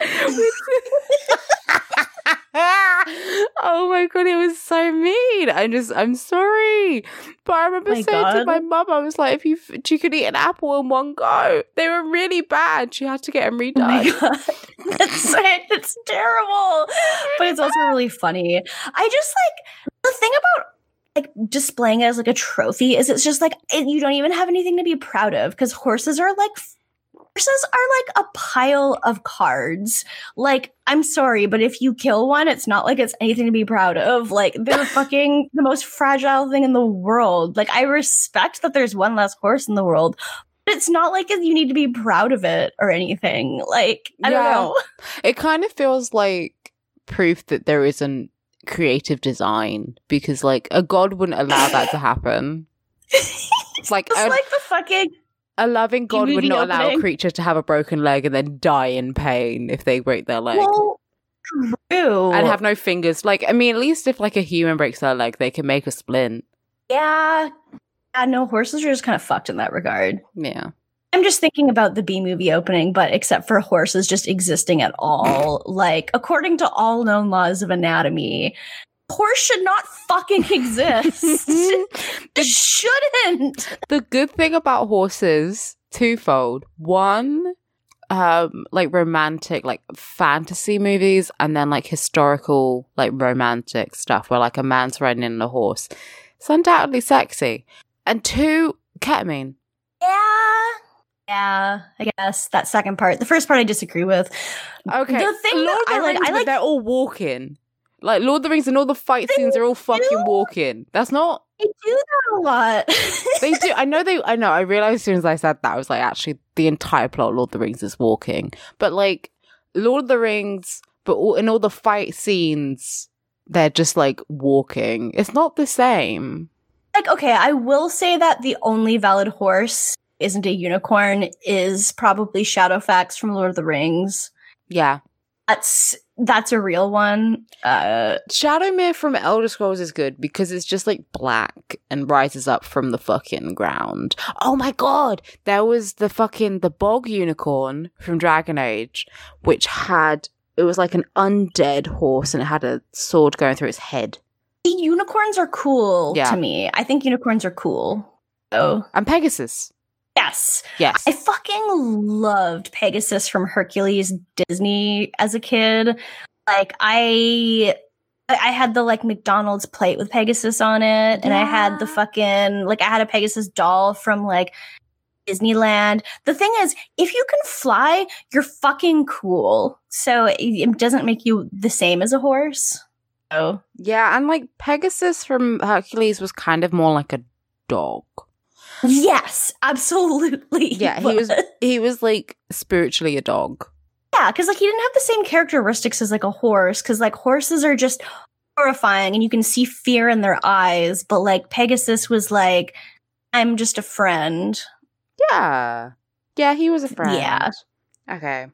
[laughs] [laughs] oh my god, it was so mean. I just, I'm sorry, but I remember My saying to my mum, I was like, "If you, f- she could eat an apple in one go, they were really bad. She had to get them Oh my redone." god, [laughs] that's it's terrible, but it's also really funny. I just like the thing about like displaying it as like a trophy is it's just like it, you don't even have anything to be proud of because horses are like horses are like a pile of cards. Like I'm sorry, but if you kill one, it's not like it's anything to be proud of. Like they're [laughs] fucking the most fragile thing in the world. Like I respect that there's one less horse in the world. But it's not like you need to be proud of it or anything. Like, I Yeah. don't know. [laughs] It kind of feels like proof that there isn't creative design because, like, a god wouldn't allow that to happen. It's [laughs] like It's a, like the fucking a loving god would not allow a creature to have a broken leg and then die in pain if they break their leg. well, true. and have no fingers. Like, I mean, at least if like a human breaks their leg, they can make a splint. yeah, yeah. No, horses are just kind of fucked in that regard. Yeah. I'm just thinking about the B movie opening, but except for horses just existing at all, like according to all known laws of anatomy, horse should not fucking exist. [laughs] it shouldn't. the good thing about horses twofold one um like romantic like fantasy movies and then like historical like romantic stuff where like a man's riding in a horse it's undoubtedly sexy and two ketamine Yeah. Yeah, I guess that second part. The first part I disagree with. okay The thing lord that I like- I like- they're all walking like lord of the rings and all the fight They scenes are all fucking walking that's not I do that a lot. [laughs] they do. I know they. I know. I realized as soon as I said that, I was like, actually, the entire plot of Lord of the Rings is walking. But like Lord of the Rings, but all, in all the fight scenes, they're just like walking. It's not the same. like, okay, I will say that the only valid horse isn't a unicorn is probably Shadowfax from Lord of the Rings. Yeah, That's that's a real one. Uh Shadowmere from Elder Scrolls is good because it's just like black and rises up from the fucking ground. Oh my god, there was the fucking the bog unicorn from Dragon Age, which had it was like an undead horse and it had a sword going through its head. the unicorns are cool Yeah. to me. I think unicorns are cool. Oh. And Pegasus, Yes. yes, I fucking loved Pegasus from Hercules Disney as a kid. Like I I had the like McDonald's plate with Pegasus on it and I had the fucking like I had a Pegasus doll from like Disneyland. The thing is, if you can fly, you're fucking cool. So it, it doesn't make you the same as a horse. So yeah, and like Pegasus from Hercules was kind of more like a dog. Yes, absolutely. Yeah, he was he was like spiritually a dog. Yeah, because like he didn't have the same characteristics as like a horse. Because like horses are just horrifying, and you can see fear in their eyes. But like Pegasus was like, I'm just a friend. Yeah. Yeah, he was a friend. Yeah. Okay.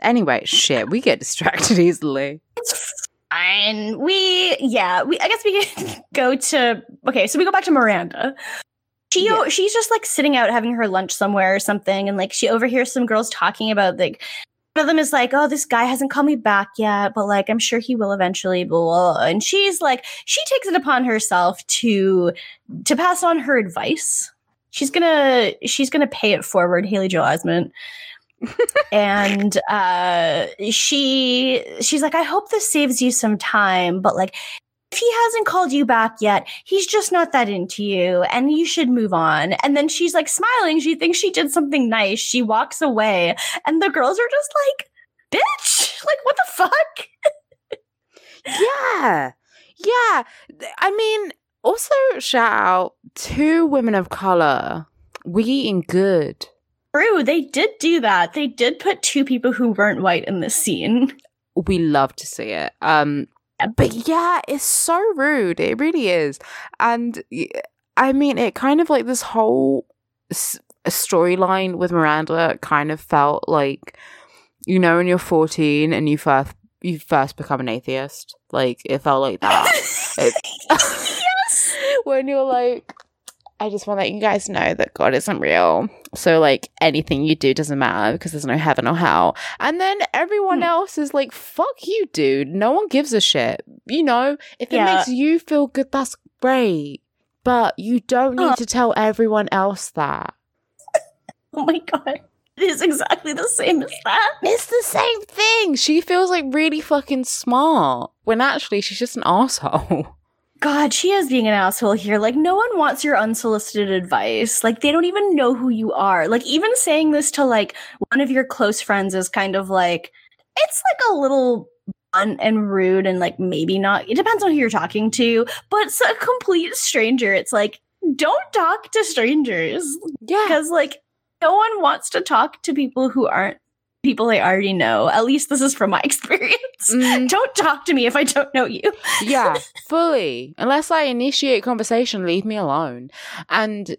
Anyway, shit, we get distracted [laughs] easily. It's fine. We yeah. We I guess we can [laughs] go to okay. So we go back to Miranda. She Yeah. she's just like sitting out having her lunch somewhere or something, and like she overhears some girls talking about like one of them is like, "Oh, this guy hasn't called me back yet, but like I'm sure he will eventually." Blah, blah, blah. And she's like, she takes it upon herself to to pass on her advice. She's gonna she's gonna pay it forward, Haley Joel Osment. [laughs] and uh she she's like, I hope this saves you some time, but like he hasn't called you back yet, he's just not that into you and you should move on. And then she's like smiling. She thinks she did something nice. She walks away and the girls are just like, bitch, like what the fuck? Yeah. Yeah. I mean, also shout out to women of color. We eating good. True, they did do that. They did put two people who weren't white in this scene. We love to see it. Um but yeah, it's so rude. It really is. And I mean, it kind of like this whole s- storyline with Miranda kind of felt like, you know, when you're 14 and you first you first become an atheist. Like it felt like that. [laughs] Yes. [laughs] when you're like, I just want to let you guys know that God isn't real. So like anything you do doesn't matter because there's no heaven or hell. And then everyone Hmm. else is like, fuck you, dude. No one gives a shit. You know, if it makes you feel good, that's great. But you don't need to tell everyone else that. [laughs] Oh my god. It is exactly the same as that. It's the same thing. She feels like really fucking smart when actually she's just an asshole. [laughs] God, she is being an asshole here. Like, no one wants your unsolicited advice. Like, they don't even know who you are. Like, even saying this to like one of your close friends is kind of like, it's like a little blunt and rude and like maybe not. It depends on who you're talking to, but it's a complete stranger. It's like, don't talk to strangers Yeah. because like no one wants to talk to people who aren't people they already know. At least this is from my [laughs] experience. Mm, Don't talk to me if I don't know you. yeah, [laughs] fully. Unless I initiate conversation, leave me alone. And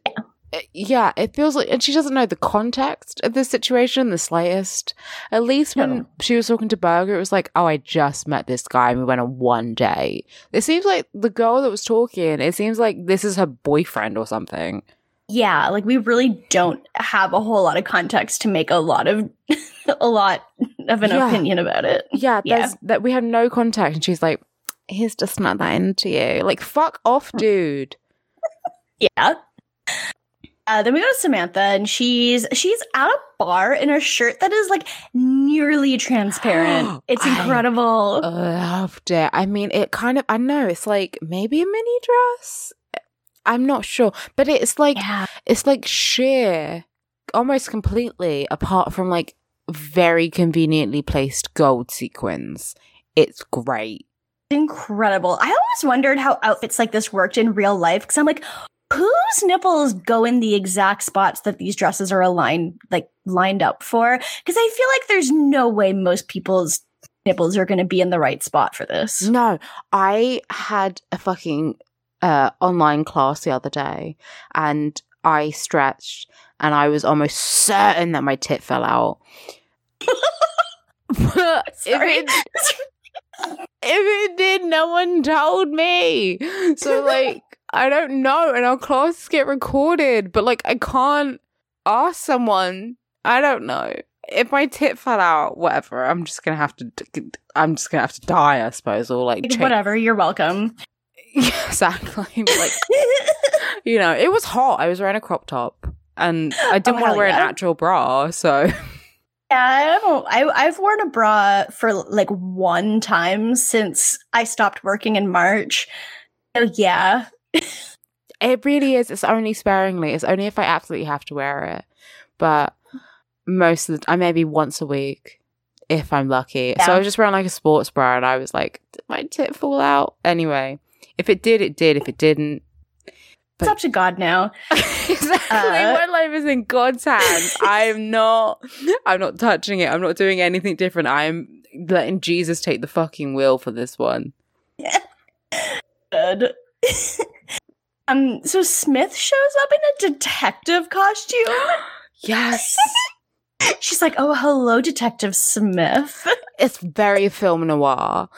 uh, yeah, it feels like, and she doesn't know the context of the situation the slightest. At least when No. she was talking to Berger, it was like, oh, I just met this guy and we went on one day. It seems like the girl that was talking, it seems like this is her boyfriend or something. Yeah like we really don't have a whole lot of context to make a lot of [laughs] a lot of an Yeah. opinion about it Yeah, Yeah. that we have no contact, and she's like, he's just not that into you. Like, fuck off, dude. yeah uh, then we go to Samantha, and she's she's at a bar in a shirt that is like nearly transparent. [gasps] It's incredible. I-. Loved it. I mean, it kind of, I know it's like maybe a mini dress. I'm not sure, but it's like, yeah, it's like sheer almost completely apart from like very conveniently placed gold sequins. It's great. incredible. I always wondered how outfits like this worked in real life because I'm like, whose nipples go in the exact spots that these dresses are aligned, like lined up for? Because I feel like there's no way most people's nipples are going to be in the right spot for this. No, I had a fucking uh, online class the other day and I stretched and I was almost certain that my tit fell out. [laughs] but [laughs] if Sorry. it, if it did, no one told me. So, [laughs] like, I don't know. And our classes get recorded, but like, I can't ask someone. I don't know. If my tit fell out, whatever, I'm just gonna have to. I'm just gonna have to die, I suppose, or like change. Whatever, you're welcome. Yeah, [laughs] exactly. [laughs] Like, you know, it was hot. I was wearing a crop top, and I didn't Oh, want to wear an actual bra. So, Yeah, I don't. I I've worn a bra for like one time since I stopped working in March. So yeah, It really is. It's only sparingly. It's only if I absolutely have to wear it. But most of the time, maybe once a week, if I'm lucky. So I was just wearing like a sports bra, and I was like, did my tit fall out? Anyway, if it did, it did. If it didn't, it's up to God now. [laughs] exactly. Uh, my life is in God's hands. I'm not. I'm not touching it. I'm not doing anything different. I'm letting Jesus take the fucking wheel for this one. Good. [laughs] um, so Smith shows up in a detective costume. [gasps] Yes. [laughs] She's like, "Oh, hello, Detective Smith." it's very film noir.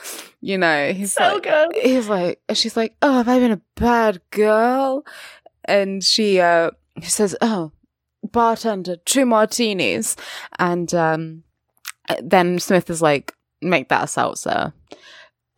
You know, he's so like, good. he's like, she's like, oh, have I been a bad girl? And she, uh, says, oh, bartender, two martinis. And, um, then Smith is like, make that a seltzer.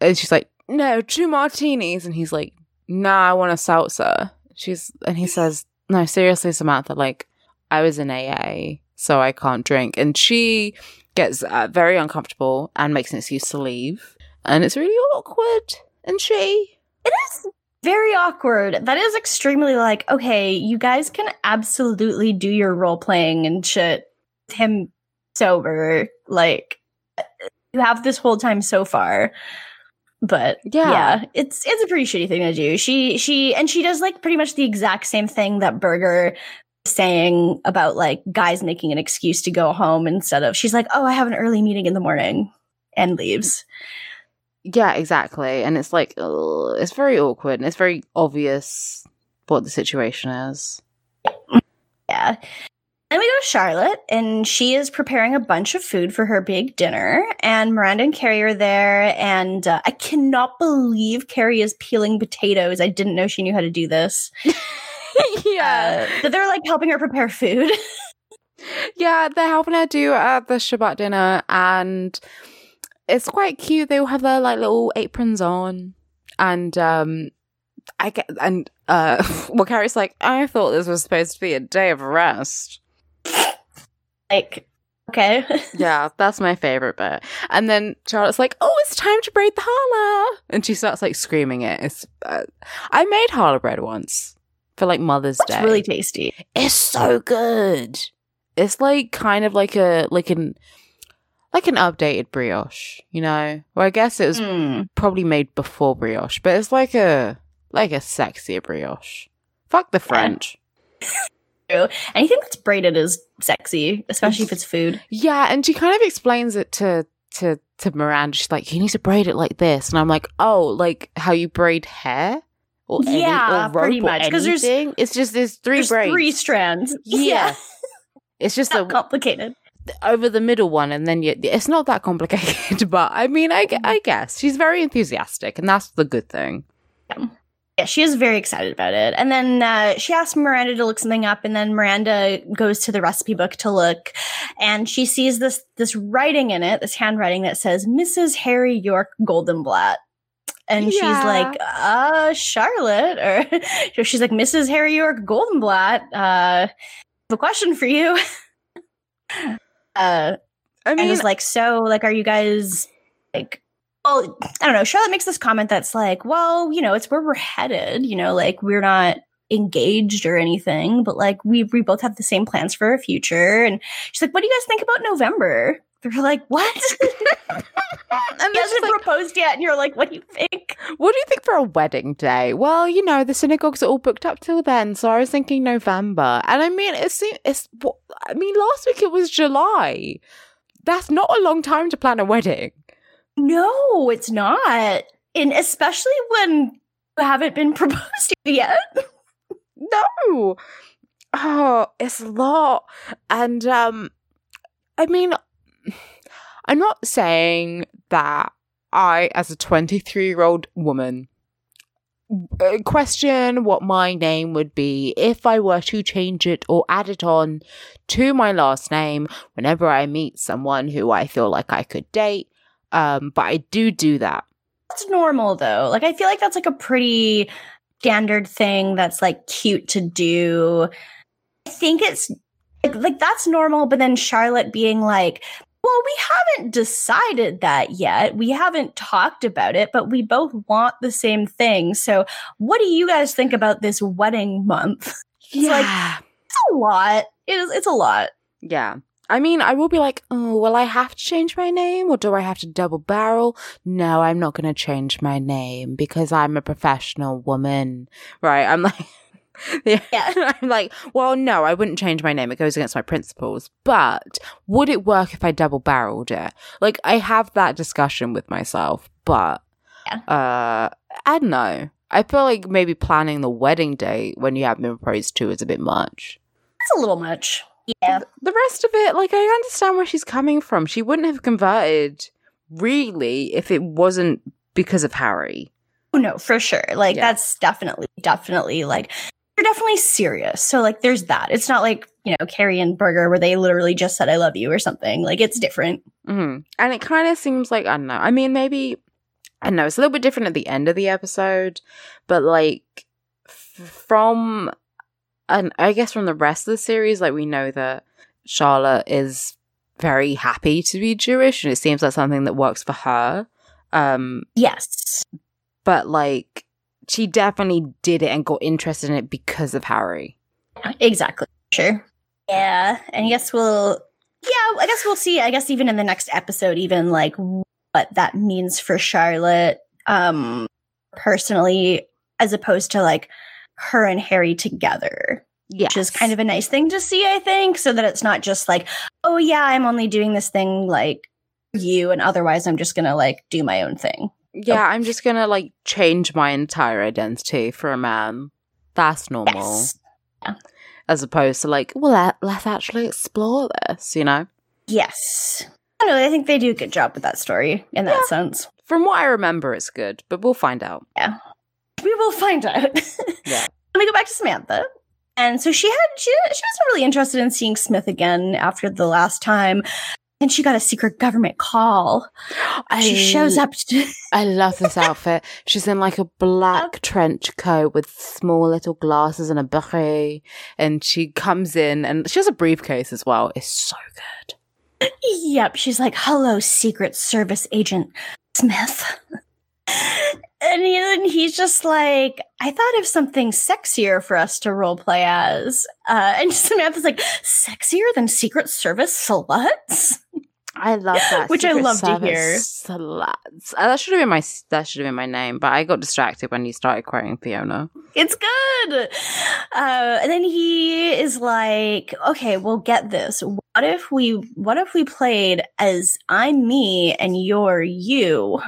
And she's like, no, two martinis. And he's like, nah, I want a seltzer. She's, and he says, no, seriously, Samantha, like, I was in AA, so I can't drink. And she gets uh, very uncomfortable and makes an excuse to leave. And it's really awkward. And she, It is very awkward. That is extremely like, okay, you guys can absolutely do your role playing and shit him sober. Like, you have this whole time so far. But Yeah. yeah, it's it's a pretty shitty thing to do. She she and she does like pretty much the exact same thing that Berger saying about like guys making an excuse to go home instead of she's like, oh, I have an early meeting in the morning and leaves. Yeah, exactly. And it's like, ugh, it's very awkward and it's very obvious what the situation is. Yeah. Then we go to Charlotte, and she is preparing a bunch of food for her big dinner. And Miranda and Carrie are there, and uh, I cannot believe Carrie is peeling potatoes. I didn't know she knew how to do this. [laughs] yeah. Uh, but they're like helping her prepare food. [laughs] Yeah, they're helping her do uh, the Shabbat dinner, and it's quite cute. They all have their like little aprons on, and um, I get and uh, [laughs] well, Carrie's like, I thought this was supposed to be a day of rest. like, okay. [laughs] Yeah, that's my favorite bit. And then Charlotte's like, "Oh, it's time to braid the challah," and she starts like screaming it. It's uh, I made challah bread once for like Mother's Day. It's Day. really tasty. It's so good. It's like kind of like a like an like an updated brioche, you know. Well, I guess it was Mm. probably made before brioche, but it's like a like a sexier brioche. Fuck the French. [laughs] True. Anything that's braided is sexy, especially if it's food. Yeah, and she kind of explains it to to to Miranda. She's like, "You need to braid it like this," and I'm like, "Oh, like how you braid hair." Or any- Yeah, or rope pretty or much, 'cause there's- it's just there's three There's braids. three strands. [laughs] Yeah. It's just a complicated. Over the middle one and then you, it's not that complicated [laughs] but i mean I, I guess she's very enthusiastic and that's the good thing Yeah, she is very excited about it. And then uh, she asks Miranda to look something up, and then Miranda goes to the recipe book to look, and she sees this this writing in it, this handwriting that says Mrs. Harry York Goldenblatt. And she's like, uh, Charlotte, or [laughs] she's like, Mrs. Harry York Goldenblatt, uh, I have a question for you. [laughs] uh, i and mean is like, so, like, are you guys like? Well, I don't know. Charlotte makes this comment that's like, well, you know, it's where we're headed. You know, like we're not engaged or anything, but like we we both have the same plans for our future. And she's like, what do you guys think about November? They're like, what? [laughs] [laughs] and he hasn't like, proposed yet, and you're like, what do you think? what do you think for a wedding day well you know the synagogues are all booked up till then so i was thinking november and i mean it's it's i mean last week it was july that's not a long time to plan a wedding No, it's not. And especially when you haven't been [laughs] proposed to yet. no oh it's a lot and um i mean i'm not saying that i as a 23 year old woman uh, question what my name would be if i were to change it or add it on to my last name whenever i meet someone who i feel like i could date um but i do do that That's normal though. Like I feel like that's like a pretty standard thing that's like cute to do. I think it's like, like that's normal, but then Charlotte being like, well, we haven't decided that yet. We haven't talked about it, but we both want the same thing. So, what do you guys think about this wedding month? [laughs] It's like- It's a lot. It is. It's a lot. Yeah. I mean, I will be like, oh, will I have to change my name or do I have to double barrel? No, I'm not going to change my name because I'm a professional woman. Right. I'm like, [laughs] Yeah. Yeah. [laughs] I'm like, well, no, I wouldn't change my name. It goes against my principles. But would it work if I double barreled it? Like, I have that discussion with myself, but Yeah. uh, I don't know. I feel like maybe planning the wedding date when you haven't been proposed to is a bit much. It's a little much. Yeah. The rest of it, like, I understand where she's coming from. She wouldn't have converted really if it wasn't because of Harry. Oh, no, for sure. Like Yeah. that's definitely, definitely like definitely serious. So like there's that. It's not like, you know, Carrie and Berger where they literally just said I love you or something. Like it's different. hmm And it kind of seems like I don't know. I mean, maybe I don't know. It's a little bit different at the end of the episode, but like f- from, and I guess from the rest of the series, like we know that Charlotte is very happy to be Jewish, and it seems like something that works for her. Um, Yes. but like she definitely did it and got interested in it because of Harry. Exactly. Sure. Yeah. And I guess we'll, yeah, I guess we'll see. I guess even in the next episode, even like what that means for Charlotte, um, personally, as opposed to like her and Harry together, Yeah, which is kind of a nice thing to see, I think, so that it's not just like, oh, yeah, I'm only doing this thing like you, and otherwise I'm just gonna like do my own thing. Oh. Yeah, I'm just gonna like change my entire identity for a man. That's normal. Yes. As opposed to like, well, let, let's actually explore this, you know? Yes. I know. I think they do a good job with that story in that Yeah. sense. From what I remember, it's good, but we'll find out. Yeah, we will find out. [laughs] Yeah. Let me go back to Samantha. And so she had she she wasn't really interested in seeing Smith again after the last time. And she got a secret government call. she shows up to [laughs] I love this outfit. She's in like a black oh. trench coat with small little glasses and a beret. And she comes in and she has a briefcase as well. It's so good. Yep, she's like, "Hello, Secret Service agent Smith." And, he, and he's just like, I thought of something sexier for us to role play as. Uh, and [laughs] Samantha's like, sexier than Secret Service sluts? I love that. Which I Secret love to hear. Sluts. Uh, that should have been my that should have been my name, but I got distracted when you started quoting Fiona. It's good. Uh, and then he is like, okay, we'll get this. What if we, what if we played as I'm me and you're you?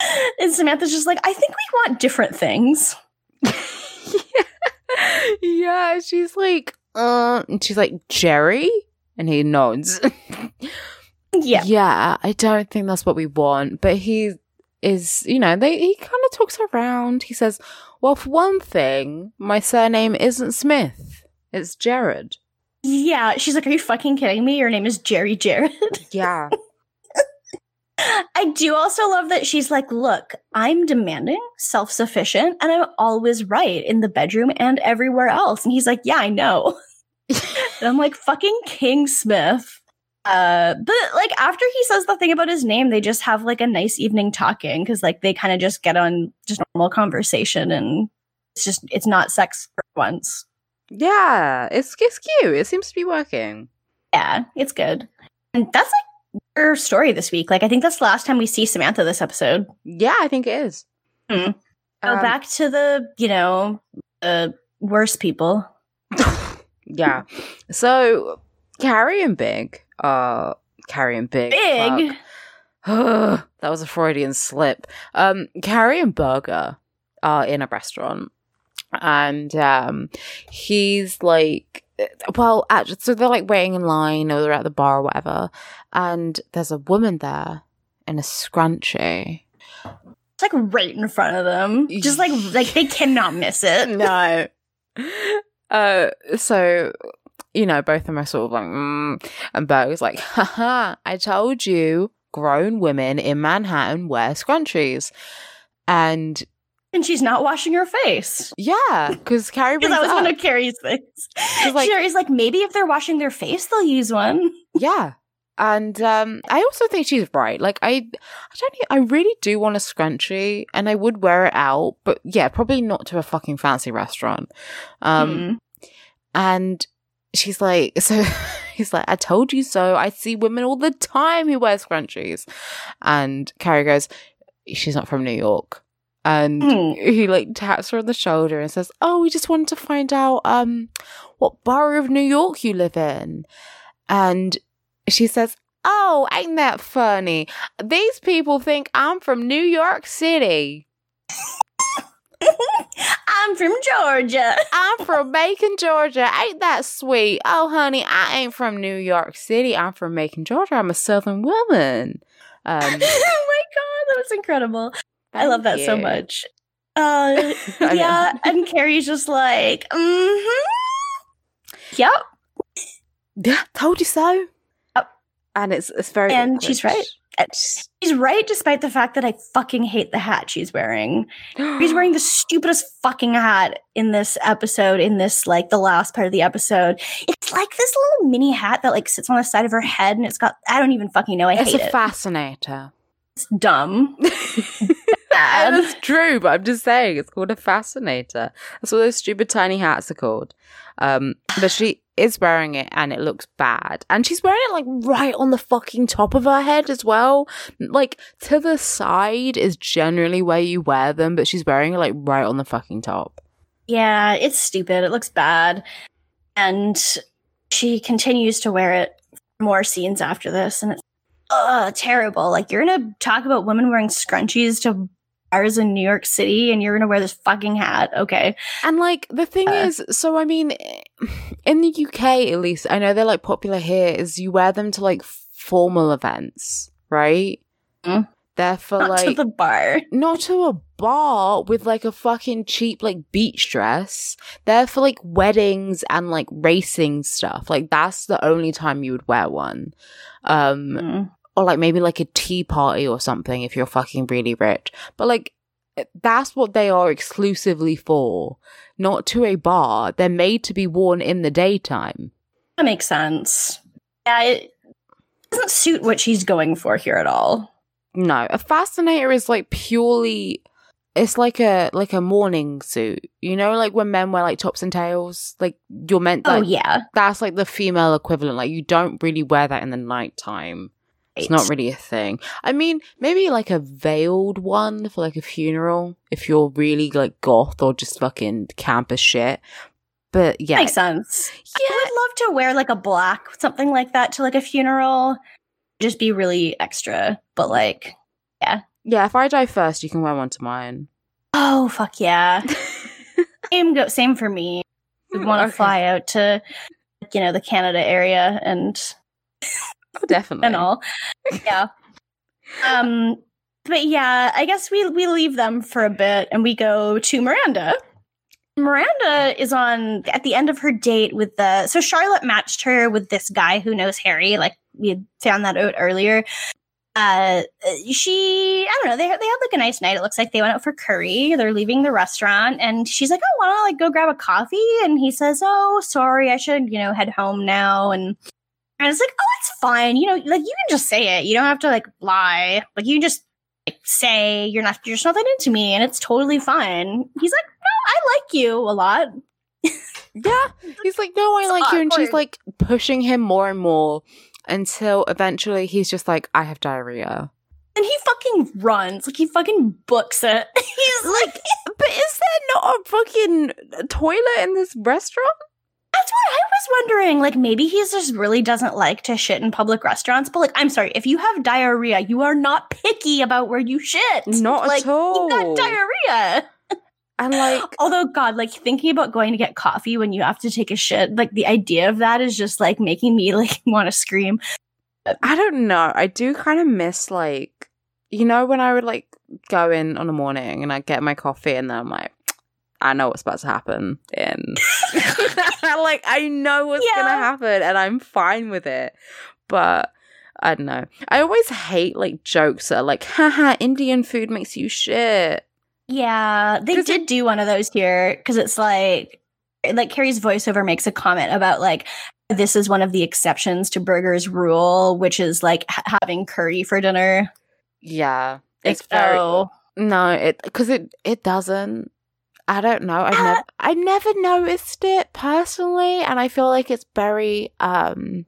[laughs] And Samantha's just like, I think we want different things. [laughs] yeah, she's like, uh, and she's like Jerry, and he nods. [laughs] Yeah. yeah, I don't think that's what we want, but he is, you know, they he kind of talks around. He says, "Well, for one thing, my surname isn't Smith; it's Jerrod." Yeah. She's like, are you fucking kidding me? Your name is Jerry Jerrod. Yeah, I do also love that she's like, look, I'm demanding, self sufficient, and I'm always right in the bedroom and everywhere else. And he's like, yeah, I know. [laughs] and I'm like, fucking King Smith. Uh, but like after he says the thing about his name, they just have like a nice evening talking because like they kind of just get on just normal conversation and it's just it's not sex for once. yeah, it's it's cute. It seems to be working. Yeah, it's good. And that's like her story this week. Like I think that's the last time we see Samantha this episode. Yeah, I think it is. Go Um, back to the, you know, uh, worst people. [laughs] Yeah. So Carrie and Big, uh, Carrie and Big, Big. [sighs] that was a Freudian slip. Um, Carrie and Berger are in a restaurant, and um, he's like, well, actually, so they're like waiting in line, or they're at the bar or whatever, and there's a woman there in a scrunchie. It's like right in front of them. Just like [laughs] like they cannot miss it. [laughs] no. Uh, so you know, both of them are sort of like, mm, and Berger's like, haha, I told you, grown women in Manhattan wear scrunchies, and And she's not washing her face. yeah, because Carrie brings that was it one up. of Carrie's things. like- Carrie's like, maybe if they're washing their face, they'll use one. yeah. And um, I also think she's right. Like I, I don't. I really do want a scrunchie, and I would wear it out. But yeah, probably not to a fucking fancy restaurant. Um, Hmm. And she's like, [laughs] so he's like, I told you so. I see women all the time who wear scrunchies. And Carrie goes, she's not from New York. And Hmm. he like taps her on the shoulder and says, "Oh, we just wanted to find out um what borough of New York you live in." And she says, "Oh, ain't that funny? These people think I'm from New York City. [laughs] I'm from Georgia. [laughs] I'm from Macon, Georgia. Ain't that sweet? Oh, honey, I ain't from New York City. I'm from Macon, Georgia. I'm a Southern woman." Um, [laughs] oh my god, that was incredible. I love that thank so much. Uh, [laughs] yeah, and Carrie's just like, mm-hmm. Yep. Yeah, told you so. Yep. And it's it's very And awkward. she's right. She's right, despite the fact that I fucking hate the hat she's wearing. [gasps] She's wearing the stupidest fucking hat in this episode, in this, like, the last part of the episode. It's like this little mini hat that, like, sits on the side of her head, and it's got, I don't even fucking know. I it's hate a it. fascinator. it's dumb. [laughs] it's true, but I'm just saying it's called a fascinator. That's what those stupid tiny hats are called. Um, but she is wearing it and it looks bad. And she's wearing it like right on the fucking top of her head as well. Like to the side is generally where you wear them, but she's wearing it like right on the fucking top. Yeah, it's stupid. It looks bad. And she continues to wear it more scenes after this. And it's uh, terrible. Like, you're going to talk about women wearing scrunchies to bars in New York City and you're going to wear this fucking hat. Okay. And like the thing Uh. is, so I mean, in the UK at least, I know they're like popular here. Is you wear them to like formal events, right? Mm. They're for Not like to the bar. not to a bar with like a fucking cheap like beach dress. They're for like weddings and like racing stuff. Like that's the only time you would wear one. Um Mm. Or like maybe like a tea party or something if you're fucking really rich. But like eh, that's what they are exclusively for, not to a bar. They're made to be worn in the daytime. That makes sense. Yeah, it doesn't suit what she's going for here at all. No, a fascinator is like purely it's like a like a morning suit. You know, like when men wear like tops and tails, like you're meant Oh, yeah. that's like the female equivalent. Like you don't really wear that in the nighttime. It's not really a thing. I mean, maybe like a veiled one for like a funeral if you're really like goth or just fucking campus shit. But yeah, Makes sense. yeah, I would love to wear like a black something like that to like a funeral. Just be really extra, but like, yeah. Yeah. If I die first, you can wear one to mine. oh fuck yeah. [laughs] same go same for me. Would hmm, want to Okay. fly out to you know the Canada area and Oh, definitely. and all. Yeah. Um but yeah, I guess we we leave them for a bit and we go to Miranda. Miranda is on at the end of her date with the so Charlotte matched her with this guy who knows Harry, like we had found that out earlier. Uh she I don't know, they they had like a nice night. It looks like they went out for curry. They're leaving the restaurant and she's like, Oh, wanna like go grab a coffee? And he says, Oh, sorry, I should, you know, head home now and and it's like, oh, it's fine. You know, like you can just say it. You don't have to like lie. Like you can just like, say you're not you're just not that into me, and it's totally fine. He's like, no, I like you a lot. [laughs] Yeah. He's like, no, I like you. And she's like pushing him more and more until eventually he's just like, I have diarrhea. And he fucking runs. Like he fucking books it. [laughs] He's like, But is there not a fucking toilet in this restaurant? That's what I was wondering. Like maybe he just really doesn't like to shit in public restaurants. But like, I'm sorry, if you have diarrhea, you are not picky about where you shit. Not at like, all. You got diarrhea. And like, [laughs] Although, God, like thinking about going to get coffee when you have to take a shit, like the idea of that is just like making me [laughs] like want to scream. I don't know. I do kind of miss like, you know, when I would like go in on a morning and I get my coffee and then I'm like, I know what's about to happen. And [laughs] [laughs] like, I know what's Yeah. gonna happen and I'm fine with it. But I don't know. I always hate like jokes that are like, haha, Indian food makes you shit. Yeah, they did do one of those here because it's like, like Carrie's voiceover makes a comment about like this is one of the exceptions to Berger's rule, which is like ha- having curry for dinner. Yeah. It's Like, very oh. No, it because it it doesn't. I don't know. I've Uh, never I never noticed it personally, and I feel like it's very um.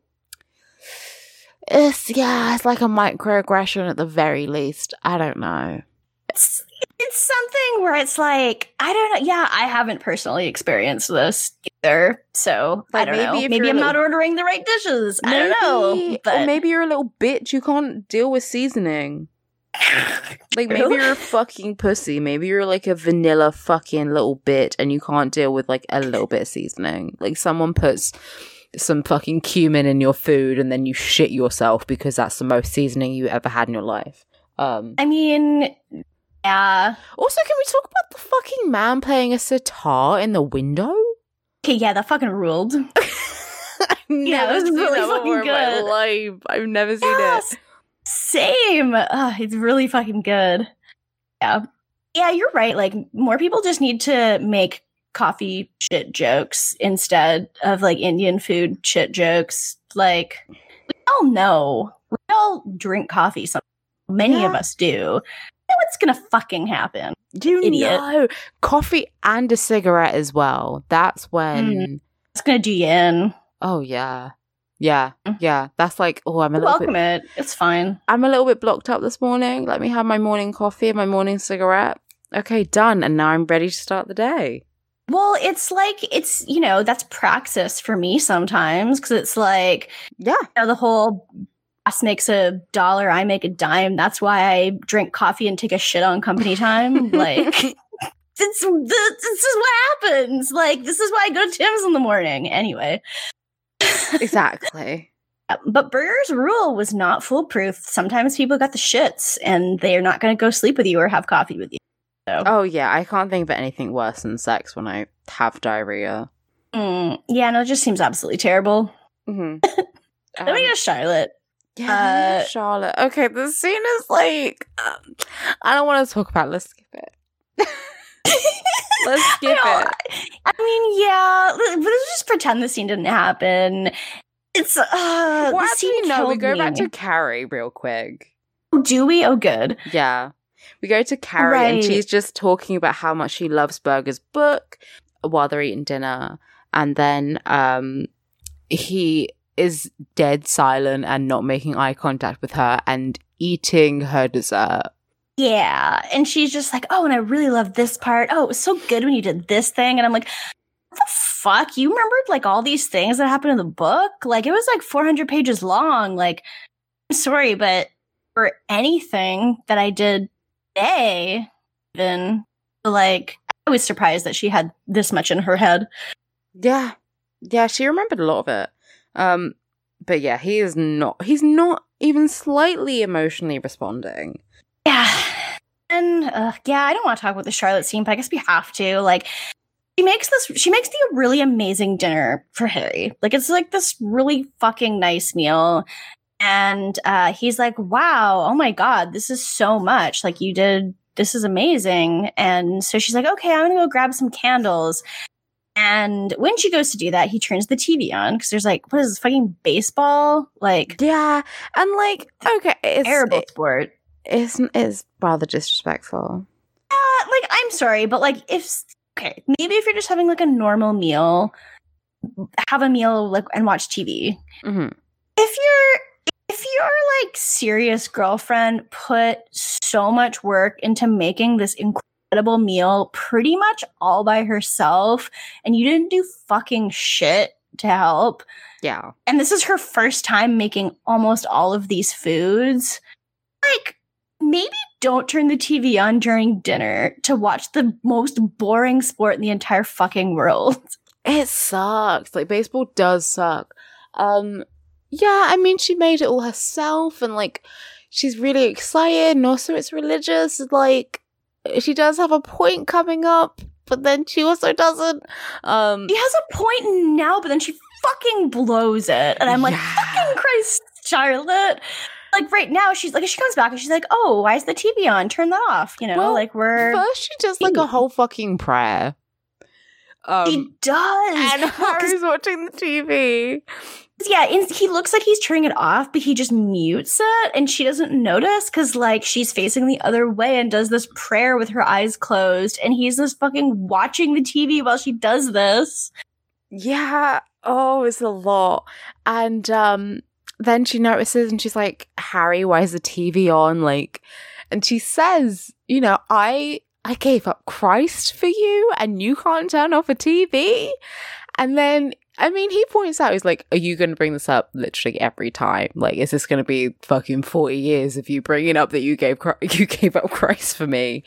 It's yeah, it's like a microaggression at the very least. I don't know. it's it's something where it's like I don't know. Yeah, I haven't personally experienced this either, so I Like, don't maybe know. Maybe I'm not little- ordering the right dishes. I don't know. But or maybe you're a little bitch. You can't deal with seasoning. Like maybe you're a fucking pussy. Maybe you're like a vanilla fucking little bitch and you can't deal with like a little bit of seasoning. Like someone puts some fucking cumin in your food and then you shit yourself because that's the most seasoning you ever had in your life. Um I mean, yeah. also can we talk about the fucking man playing a sitar in the window? Okay, yeah, that fucking ruled. [laughs] I've Yeah, it was seen really that fucking before in my good. life. I've never seen Yes. it. Same. Ugh, it's really fucking good. Yeah. Yeah, you're right. Like more people just need to make coffee shit jokes instead of like Indian food shit jokes. Like we all know. We all drink coffee some many of us do. You know what's gonna fucking happen. Do you Idiot. know, coffee and a cigarette as well. That's when. Mm-hmm. It's gonna do you in. Oh yeah, yeah, Mm. yeah. That's like, oh, I'm a little Welcome bit. it. It's fine. I'm a little bit blocked up this morning. Let me have my morning coffee and my morning cigarette. Okay, done. And now I'm ready to start the day. Well, it's like it's you know that's praxis for me sometimes because it's like Yeah, you know, the whole boss makes a dollar, I make a dime. That's why I drink coffee and take a shit on company time. [laughs] like, [laughs] this, this, this is what happens. Like, this is why I go to Tim's in the morning. Anyway. Exactly. But Berger's rule was not foolproof. Sometimes people got the shits and they're not going to go sleep with you or have coffee with you. So, Oh yeah, I can't think of anything worse than sex when I have diarrhea. mm, yeah, no, it just seems absolutely terrible. Mm-hmm. Then we go to Charlotte. Yeah, Uh, Charlotte. Okay, the scene is like um, I don't want to talk about. it. Let's skip it. [laughs] [laughs] Let's skip I it. I mean, yeah, let- let's just pretend the scene didn't happen. It's uh, Well, the scene no. We go back to Carrie real quick. Oh, do we? Oh, good. Yeah, we go to Carrie, and she's just talking about how much she loves Berger's book while they're eating dinner, and then um, he is dead silent and not making eye contact with her and eating her dessert. Yeah, and she's just like, oh, and I really love this part. Oh, it was so good when you did this thing, and I'm like, what the fuck? You remembered like all these things that happened in the book? Like it was like 400 pages long. Like, I'm sorry, but for anything that I did today, even like, I was surprised that she had this much in her head. Yeah. Yeah, she remembered a lot of it. Um but yeah, he is not he's not even slightly emotionally responding. Yeah. And uh, yeah, I don't want to talk about the Charlotte scene, but I guess we have to. Like, she makes this, she makes the really amazing dinner for Harry. Like, it's like this really fucking nice meal. And uh, he's like, wow, oh my God, this is so much. Like, you did, this is amazing. And so she's like, okay, I'm going to go grab some candles. And when she goes to do that, he turns the TV on because there's like, what is this fucking baseball? Like, Yeah. And like, okay, it's terrible it- sport. It's it's rather disrespectful. Uh, like I'm sorry, but like if okay, maybe if you're just having like a normal meal, have a meal like and watch TV. hmm If you're if your like serious girlfriend put so much work into making this incredible meal pretty much all by herself and you didn't do fucking shit to help Yeah. and this is her first time making almost all of these foods, like maybe don't turn the TV on during dinner to watch the most boring sport in the entire fucking world. [laughs] It sucks. Like baseball does suck. Um yeah, I mean she made it all herself and like she's really excited and also it's religious. Like she does have a point coming up, but then she also doesn't. Um He has a point now, but then she fucking blows it. And I'm like, Yeah. fucking Christ, Charlotte. Like right now, she's like, she comes back and she's like, oh, why is the TV on? Turn that off. You know, Well, like we're. First she does like a whole fucking prayer. Um he does. and [laughs] Harry's watching the TV. Yeah, and he looks like he's turning it off, but he just mutes it, and she doesn't notice because like she's facing the other way and does this prayer with her eyes closed, and he's just fucking watching the TV while she does this. Yeah. Oh, it's a lot. And um then she notices and she's like, Harry, why is the TV on? Like and she says, you know, I I gave up Christ for you and you can't turn off a TV. And then, I mean, he points out, he's like, Are you going to bring this up literally every time? Like, is this going to be fucking 40 years of you bringing up that you gave, [laughs] you gave up Christ for me?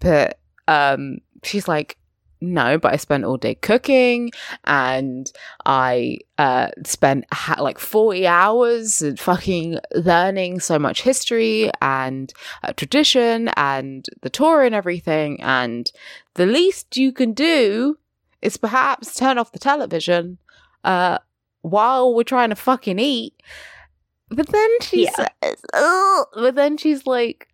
But, um, she's like, no, but I spent all day cooking and I uh, spent ha- like 40 hours fucking learning so much history and uh, tradition and the Torah and everything. And the least you can do is perhaps turn off the television uh, while we're trying to fucking eat. But then she yeah. says, oh, but then she's like,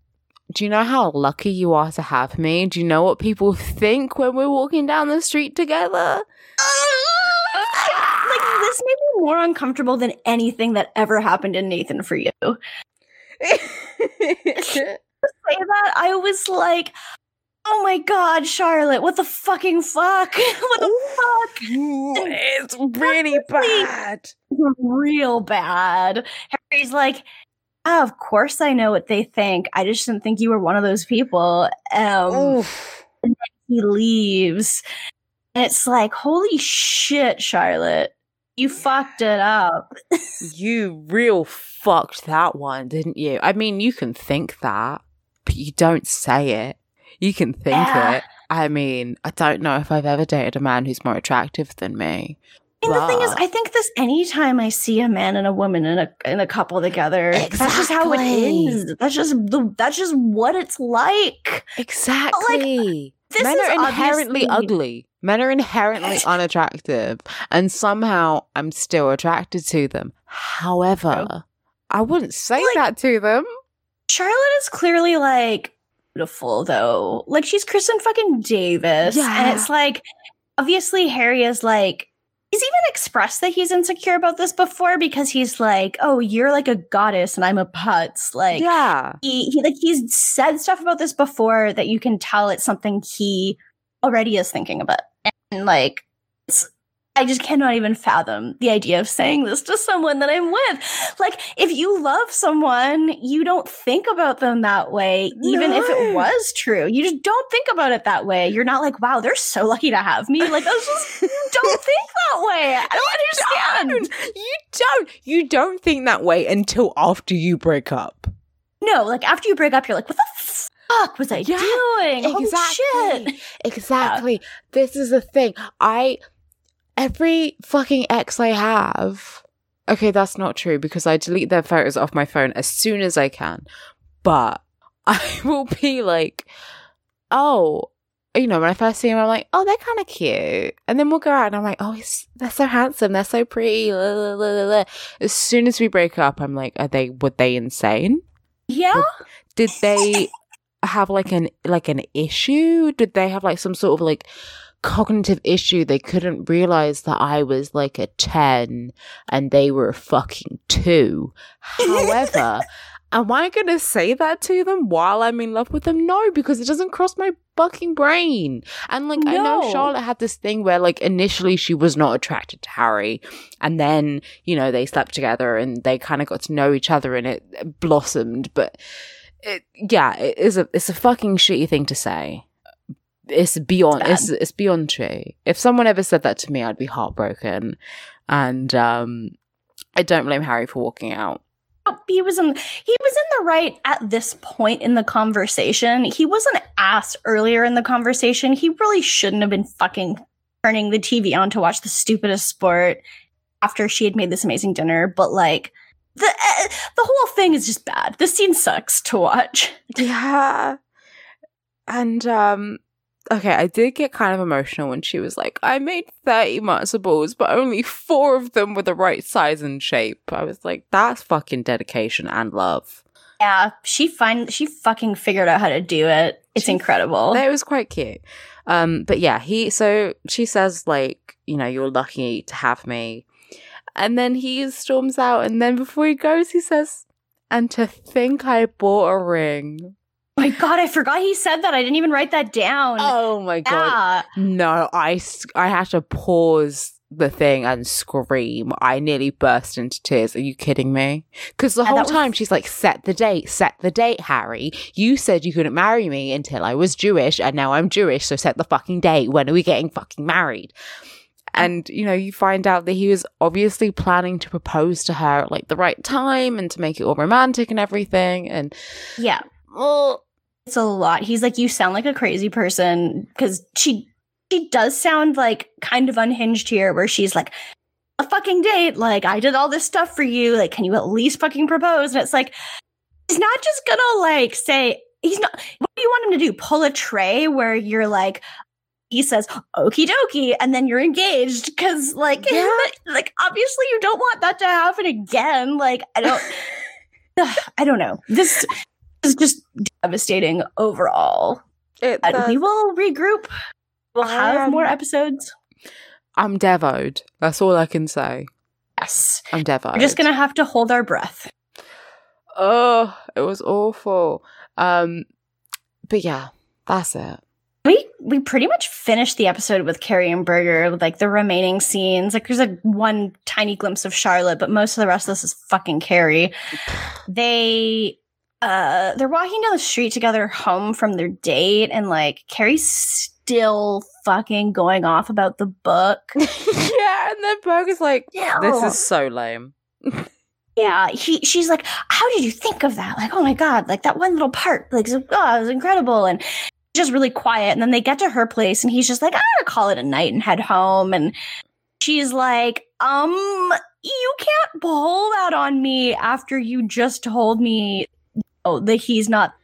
do you know how lucky you are to have me? Do you know what people think when we're walking down the street together? [laughs] like this made me more uncomfortable than anything that ever happened in Nathan for you. [laughs] say that, I was like, oh my god, Charlotte, what the fucking fuck? [laughs] what the fuck? It's really bad. Real bad. Harry's like, oh, of course I know what they think. I just didn't think you were one of those people. Um, and he leaves. And it's like, holy shit, Charlotte. You fucked it up. [laughs] you real fucked that one, didn't you? I mean, you can think that, but you don't say it. You can think yeah. it. I mean, I don't know if I've ever dated a man who's more attractive than me. And the thing is, I think this anytime I see a man and a woman in a in a couple together, exactly. that's just how it is. That's just the that's just what it's like. Exactly. Like, Men are inherently obviously... ugly. Men are inherently unattractive, and somehow I'm still attracted to them. However. I wouldn't say like, that to them. Charlotte is clearly like beautiful, though. Like she's Kristin fucking Davis, yeah. and it's like obviously Harry is like he's even expressed that he's insecure about this before? Because he's like, "Oh, you're like a goddess and I'm a putz." Like, yeah, he, he like he's said stuff about this before that you can tell it's something he already is thinking about, and like I just cannot even fathom the idea of saying this to someone that I'm with. Like, if you love someone, you don't think about them that way, even no. if it was true. You just don't think about it that way. You're not like, wow, they're so lucky to have me. Like, I just [laughs] don't think that way. I don't understand. Don't. You don't. You don't think that way until after you break up. No, like after you break up, you're like, what the fuck was I yeah, doing? Exactly. Exactly. Yeah. This is the thing. I every fucking ex I have. Okay, that's not true because I delete their photos off my phone as soon as I can. But [laughs] I will be like, oh, you know, when I first see them, I'm like, oh, they're kind of cute. And then we'll go out and I'm like, oh, they're so handsome. They're so pretty. As soon as we break up, I'm like, are they, were they insane? Yeah. Did, did they have like an, like an issue? Did they have like some sort of like, cognitive issue. They couldn't realize that I was like a 10 and they were a fucking two. However, [laughs] am I going to say that to them while I'm in love with them? No, because it doesn't cross my fucking brain. And like, no. I know Charlotte had this thing where like initially she was not attracted to Harry. And then, you know, they slept together and they kind of got to know each other and it blossomed. But it, yeah, it is a, it's a fucking shitty thing to say it's beyond it's, it's, it's beyond true. If someone ever said that to me, I'd be heartbroken. And um I don't blame Harry for walking out. Oh, he was in he was in the right at this point in the conversation. He wasn't asked earlier in the conversation. He really shouldn't have been fucking turning the TV on to watch the stupidest sport after she had made this amazing dinner, but like the uh, the whole thing is just bad. This scene sucks to watch. Yeah. And um okay, I did get kind of emotional when she was like, I made 30 matzo balls, but only four of them were the right size and shape. I was like, that's fucking dedication and love. Yeah, she find she fucking figured out how to do it. It's she, incredible. It was quite cute. Um, but yeah, he so she says like, you know, you're lucky to have me. And then he storms out and then before he goes he says, and to think I bought a ring my god, I forgot he said that. I didn't even write that down. Oh my god. No, I I had to pause the thing and scream. I nearly burst into tears. Are you kidding me? Because the whole was- time she's like, set the date, set the date, Harry. You said you couldn't marry me until I was Jewish, and now I'm Jewish, so set the fucking date. When are we getting fucking married? And, you know, you find out that he was obviously planning to propose to her at like the right time and to make it all romantic and everything. And, Yeah. oh, It's a lot. He's like, you sound like a crazy person because she she does sound like kind of unhinged here, where she's like, a fucking date. Like, I did all this stuff for you. Like, can you at least fucking propose? And it's like, he's not just gonna like say he's not. What do you want him to do? Pull a tray where you're like. He says, "Okie dokie," and then you're engaged because, like, [laughs] Yeah. like obviously you don't want that to happen again. Like, I don't, [laughs] I don't know. This is just devastating overall. it, And we will regroup. We'll have Um, more episodes. I'm devoed. That's all I can say. Yes, I'm devoed. we're just gonna have to hold our breath. Oh, it was awful. Um, but yeah, that's it. We we pretty much finished the episode with Carrie and Berger, with like the remaining scenes. Like there's like one tiny glimpse of Charlotte, but most of the rest of this is fucking Carrie. [sighs] They uh they're walking down the street together home from their date and like Carrie's still fucking going off about the book. [laughs] yeah, and then Berger's like, this is so lame. Yeah, he she's like, How did you think of that? Like, oh my god, like that one little part, like oh, it was incredible. And just really quiet. And then they get to her place and he's just like, I'm gonna call it a night and head home. And she's like, um, you can't pull that on me after you just told me oh, that he's not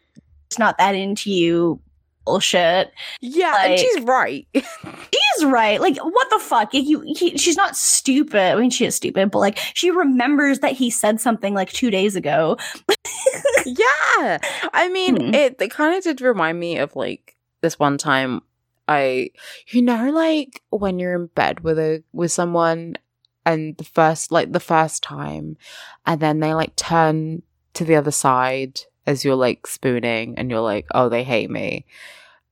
it's not that into you. Bullshit. Yeah, and she's right. [laughs] She's right. Like, what the fuck? You, he, she's not stupid. I mean, she is stupid, but like, she remembers that he said something like two days ago. [laughs] yeah. I mean, Hmm. it, it kind of did remind me of like this one time I, you know, like when you're in bed with a, with someone and the first, like the first time, and then they like turn to the other side as you're like spooning and you're like, oh, they hate me.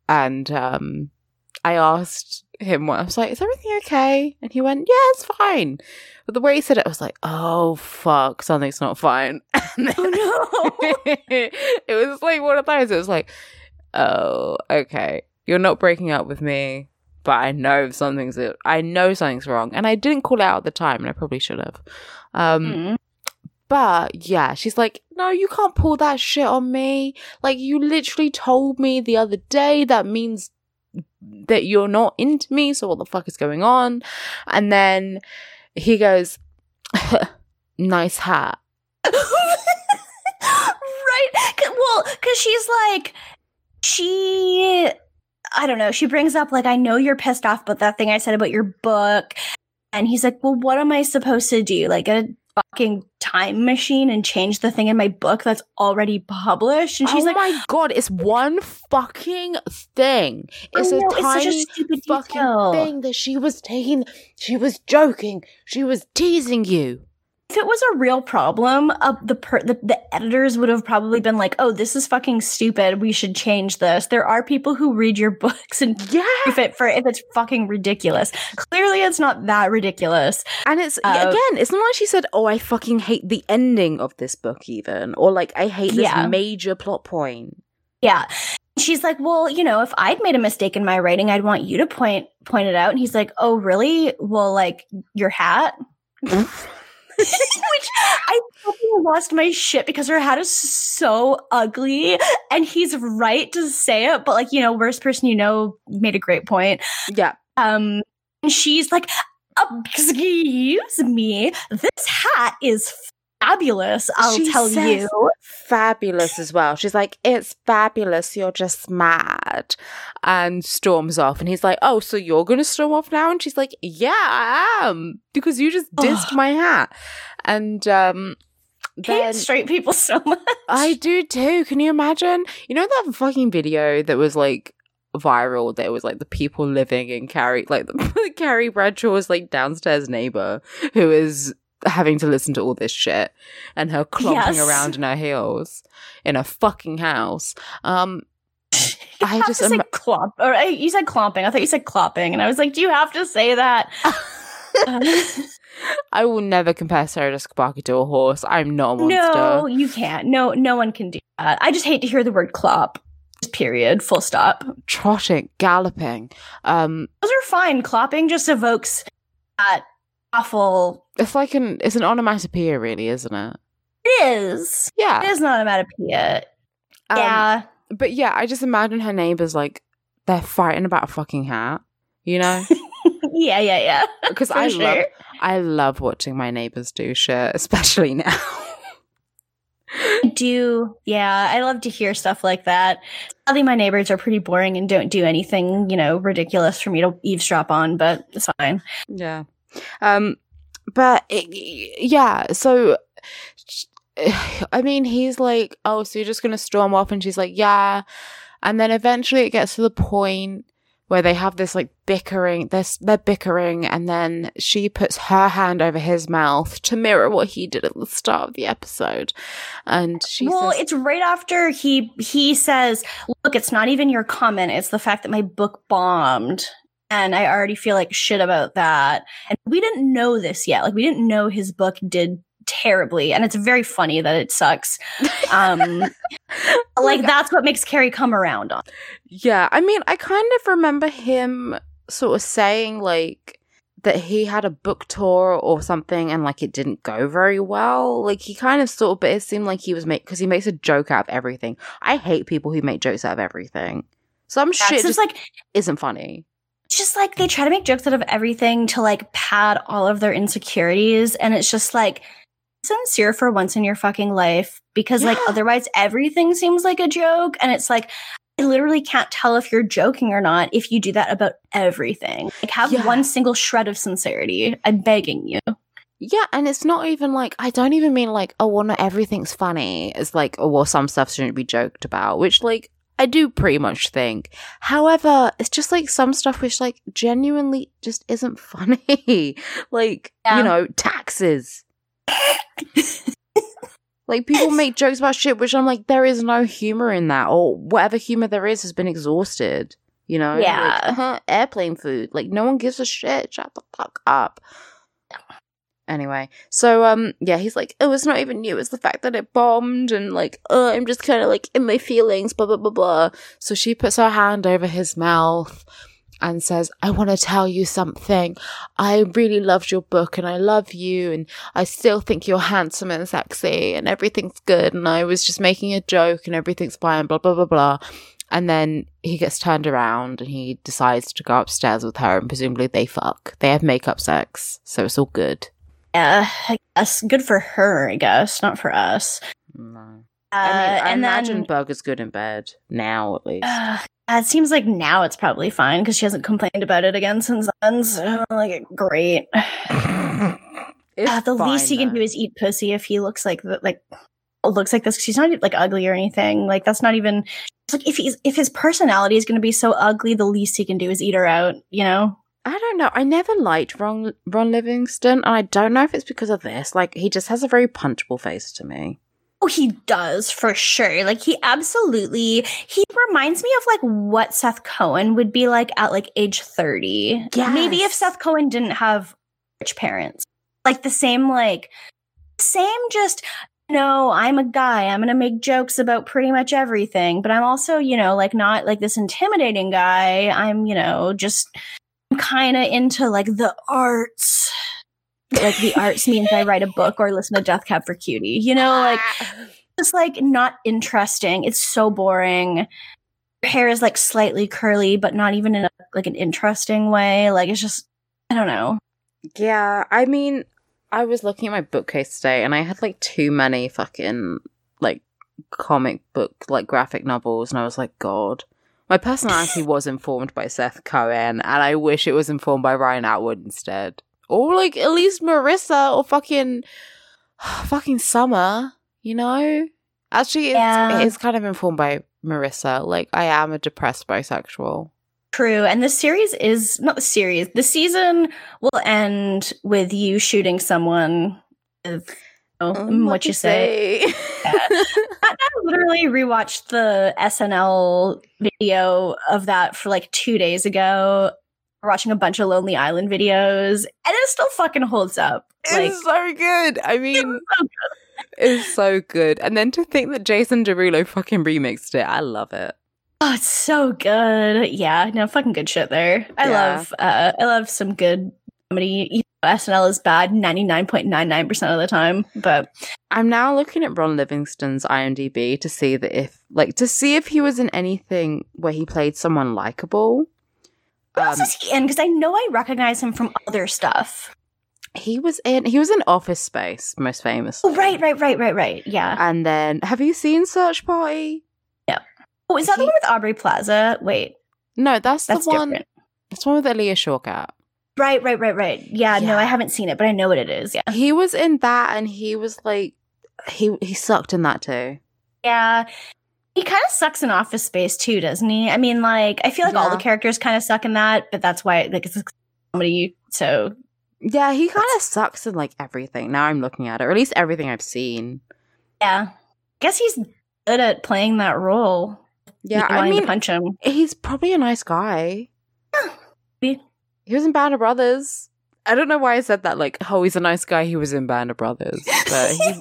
And, um, I asked him what I was like, is everything okay? And he went, yeah, it's fine. But the way he said it, I was like, oh fuck, something's not fine. [laughs] And then- Oh no. [laughs] it was like one of those. It was like, oh, okay, you're not breaking up with me, but I know something's I know something's wrong, and I didn't call it out at the time, and I probably should have. Um, Mm. But yeah, she's like, no, you can't pull that shit on me. Like, you literally told me the other day that means that you're not into me. So what the fuck is going on? And then he goes, [laughs] nice hat. [laughs] right? Well, because she's like, she, I don't know. She brings up like, I know you're pissed off about that thing I said about your book, and he's like, well, what am I supposed to do? Like a fucking time machine and change the thing in my book that's already published? And she's oh like, my god, it's one fucking thing. It's I a know, it's such a tiny stupid fucking detail. thing that she was taking. She was joking. She was teasing you. If it was a real problem, uh, the, per- the the editors would have probably been like, "Oh, this is fucking stupid. We should change this." There are people who read your [laughs] books and Yeah. if it for if it's fucking ridiculous. Clearly, it's not that ridiculous. And it's Uh, again, it's not like she said, "Oh, I fucking hate the ending of this book," even, or like, "I hate this Yeah. major plot point." Yeah. She's like, "Well, you know, if I'd made a mistake in my writing, I'd want you to point point it out." And he's like, "Oh, really? Well, like your hat." [laughs] [laughs] Which I lost my shit because her hat is so ugly, and he's right to say it, but like you know, worst person you know made a great point. Yeah, Um, and she's like, "Excuse me, this hat is fabulous. I'll She tell you." fabulous as well. She's like, "It's fabulous. You're just mad," and storms off. And he's like, "Oh, so you're gonna storm off now?" And she's like, "Yeah, I am because you just dissed my hat." And um, then hate straight people so [laughs] much. I do too. Can you imagine? You know that fucking video that was like viral that was like the people living in Carrie, like the, [laughs] Carrie Bradshaw's like downstairs neighbor who is having to listen to all this shit and her clomping Yes. around in her heels in a fucking house. Um, [laughs] I have just to say clomp, or uh, you said clomping. I thought you said clopping, and I was like, "Do you have to say that?" [laughs] [laughs] I will never compare Sarah Jessica to a horse. I'm not a monster. no, you can't. No, no one can do that. I just hate to hear the word clop. Period. Full stop. Trotting, galloping. Um, Those are fine. Clopping just evokes that awful. it's like an it's an onomatopoeia, really, isn't it? It is. Yeah. it is an onomatopoeia. Um, yeah. But yeah, I just imagine her neighbors like they're fighting about a fucking hat. You know, [laughs] yeah, yeah, yeah. [laughs] because I sure. love I love watching my neighbors do shit, [laughs] especially now. I do. Yeah, I love to hear stuff like that. i think my neighbors are pretty boring and don't do anything, you know, ridiculous for me to eavesdrop on, but it's fine. Yeah. Um but it, yeah, so [sighs] I mean, he's like, "Oh, so you're just going to storm off?" and she's like, "Yeah." And then eventually it gets to the point where they have this like bickering, they're, they're bickering and then she puts her hand over his mouth to mirror what he did at the start of the episode. And she well, says, it's right after he he says, "Look, it's not even your comment; it's the fact that my book bombed." And I already feel like shit about that. And we didn't know this yet. Like we didn't know his book did terribly. And it's very funny that it sucks. Um [laughs] like that's what makes Carrie come around on. Yeah, I mean, I kind of remember him sort of saying like that he had a book tour or something and like it didn't go very well. Like he kind of sort of, but it seemed like he was make because he makes a joke out of everything. I hate people who make jokes out of everything. Some Yeah, shit so just like isn't funny. Just like they try to make jokes out of everything to like pad all of their insecurities and it's just like sincere for once in your fucking life because like otherwise everything seems like a joke and it's like I literally can't tell if you're joking or not if you do that about everything. Like have Yeah. one single shred of sincerity. I'm begging you. Yeah, and it's not even like I don't even mean like oh well not everything's funny. It's like oh well some stuff shouldn't be joked about, which like I do pretty much think. However, it's just like some stuff which like genuinely just isn't [laughs] funny. like Yeah. you know taxes. like people [laughs] make jokes about shit which I'm like there is no humor in that or whatever humor there is has been exhausted. You know, Like, Yeah. uh-huh, airplane food. Like no one gives a shit. Shut the fuck up. Anyway, so um, yeah, he's like, oh, it's not even you. It's the fact that it bombed, and like, oh, I'm just kind of like in my feelings, blah blah blah blah. So she puts her hand over his mouth and says, I want to tell you something. I really loved your book, and I love you, and I still think you're handsome and sexy, and everything's good. And I was just making a joke, and everything's fine, blah blah blah blah. And then he gets turned around and he decides to go upstairs with her, and presumably they fuck. They have makeup sex, so it's all good. Yeah, I guess good for her, I guess, not for us. No. Uh, I mean, I and imagine then, Berger's good in bed now, at least. Uh, it seems like now it's probably fine because she hasn't complained about it again since then. So, like, great. It's Uh, the least he fine, can do is eat pussy if he looks like the, like looks like this. She's not like ugly or anything. Like that's not even like if he's if his personality is going to be so ugly, the least he can do is eat her out. You know? I don't know. I never liked Ron, Ron Livingston, and I don't know if it's because of this. Like, he just has a very punchable face to me. Oh, he does for sure. Like he absolutely he reminds me of like what Seth Cohen would be like at like age 30. Yeah. Maybe if Seth Cohen didn't have rich parents. Like the same like same just no, I'm a guy. I'm going to make jokes about pretty much everything, but I'm also, you know, like not like this intimidating guy. I'm, you know, just kind of into like the arts. Like the arts means I write a book or listen to Death Cab for Cutie. You know, like [laughs] just like not interesting. It's so boring. Her hair is like slightly curly, but not even in a, like an interesting way. Like it's just I don't know. Yeah, I mean, I was looking at my bookcase today, and I had like too many fucking like comic book like graphic novels, and I was like, God, my personality [laughs] was informed by Seth Cohen, and I wish it was informed by Ryan Atwood instead, or like at least Marissa or fucking [sighs] fucking Summer, you know. Actually, it's, Yeah. it is kind of informed by Marissa. Like, I am a depressed bisexual. True. And the series is not the series. The season will end with you shooting someone. With, Um, what you say? [laughs] I, I literally rewatched the SNL video of that for like two days ago. we're watching a bunch of Lonely Island videos, and it still fucking holds up. Like, It's so good. I [laughs] mean, it's so good. And then to think that Jason Derulo fucking remixed it, I love it. Oh, it's so good. Yeah, no, fucking good shit there. I Yeah. love uh I love some good comedy. SNL is bad 99.99% of the time, but I'm now looking at Ron Livingston's IMDb to see that if, like, to see if he was in anything where he played someone likable. what else Um, is he in? Because I know I recognize him from other stuff. he was in he was in Office Space most famous. Oh, right, right, right, right, right. Yeah. And then have you seen Search Party? Yep. Oh, is that the one with Aubrey Plaza? Wait, No, that's, that's the one. different. That's the one with Alia Shawkat. Right, right, right, right. Yeah, no, I haven't seen it, but I know what it is. Yeah. He was in that, and he was like, he he sucked in that too. Yeah. He kind of sucks in Office Space too, doesn't he? I mean, like, I feel like all the characters kind of suck in that, but that's why, like, it's comedy. So, Yeah, he kind of sucks in like everything. Now I'm looking at it, or at least everything I've seen. yeah. I guess he's good at playing that role. Yeah, I mean, punch him. he's probably a nice guy. maybe. He was in Band of Brothers. I don't know why I said that. Like, oh, he's a nice guy. He was in Band of Brothers, but he, [laughs]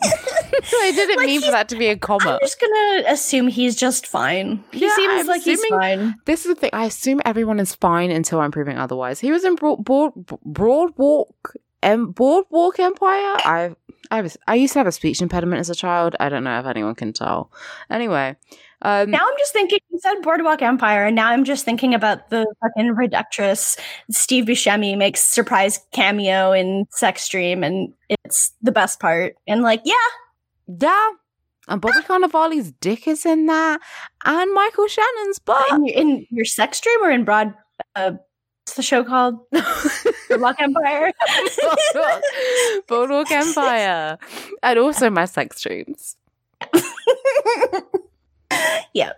I didn't Like, mean for that to be a comma. I'm just gonna assume he's just fine. He Yeah, seems I'm like he's fine. This is the thing. I assume everyone is fine until I'm proving otherwise. He was in Broad, Broad, Broadwalk, um, Boardwalk Empire. I, I was, I used to have a speech impediment as a child. I don't know if anyone can tell. Anyway, um, Now I'm just thinking. You said Boardwalk Empire, and now I'm just thinking about the fucking reductress. Steve Buscemi makes surprise cameo in Sex Dream, and it's the best part. And like, yeah, yeah, and Bobby Cannavale's dick is in that, and Michael Shannon's butt. in, in your Sex Dream or in Broad. Uh, what's the show called? [laughs] Boardwalk Empire. [laughs] Boardwalk Empire, and also my sex dreams. [laughs] [laughs] yeah.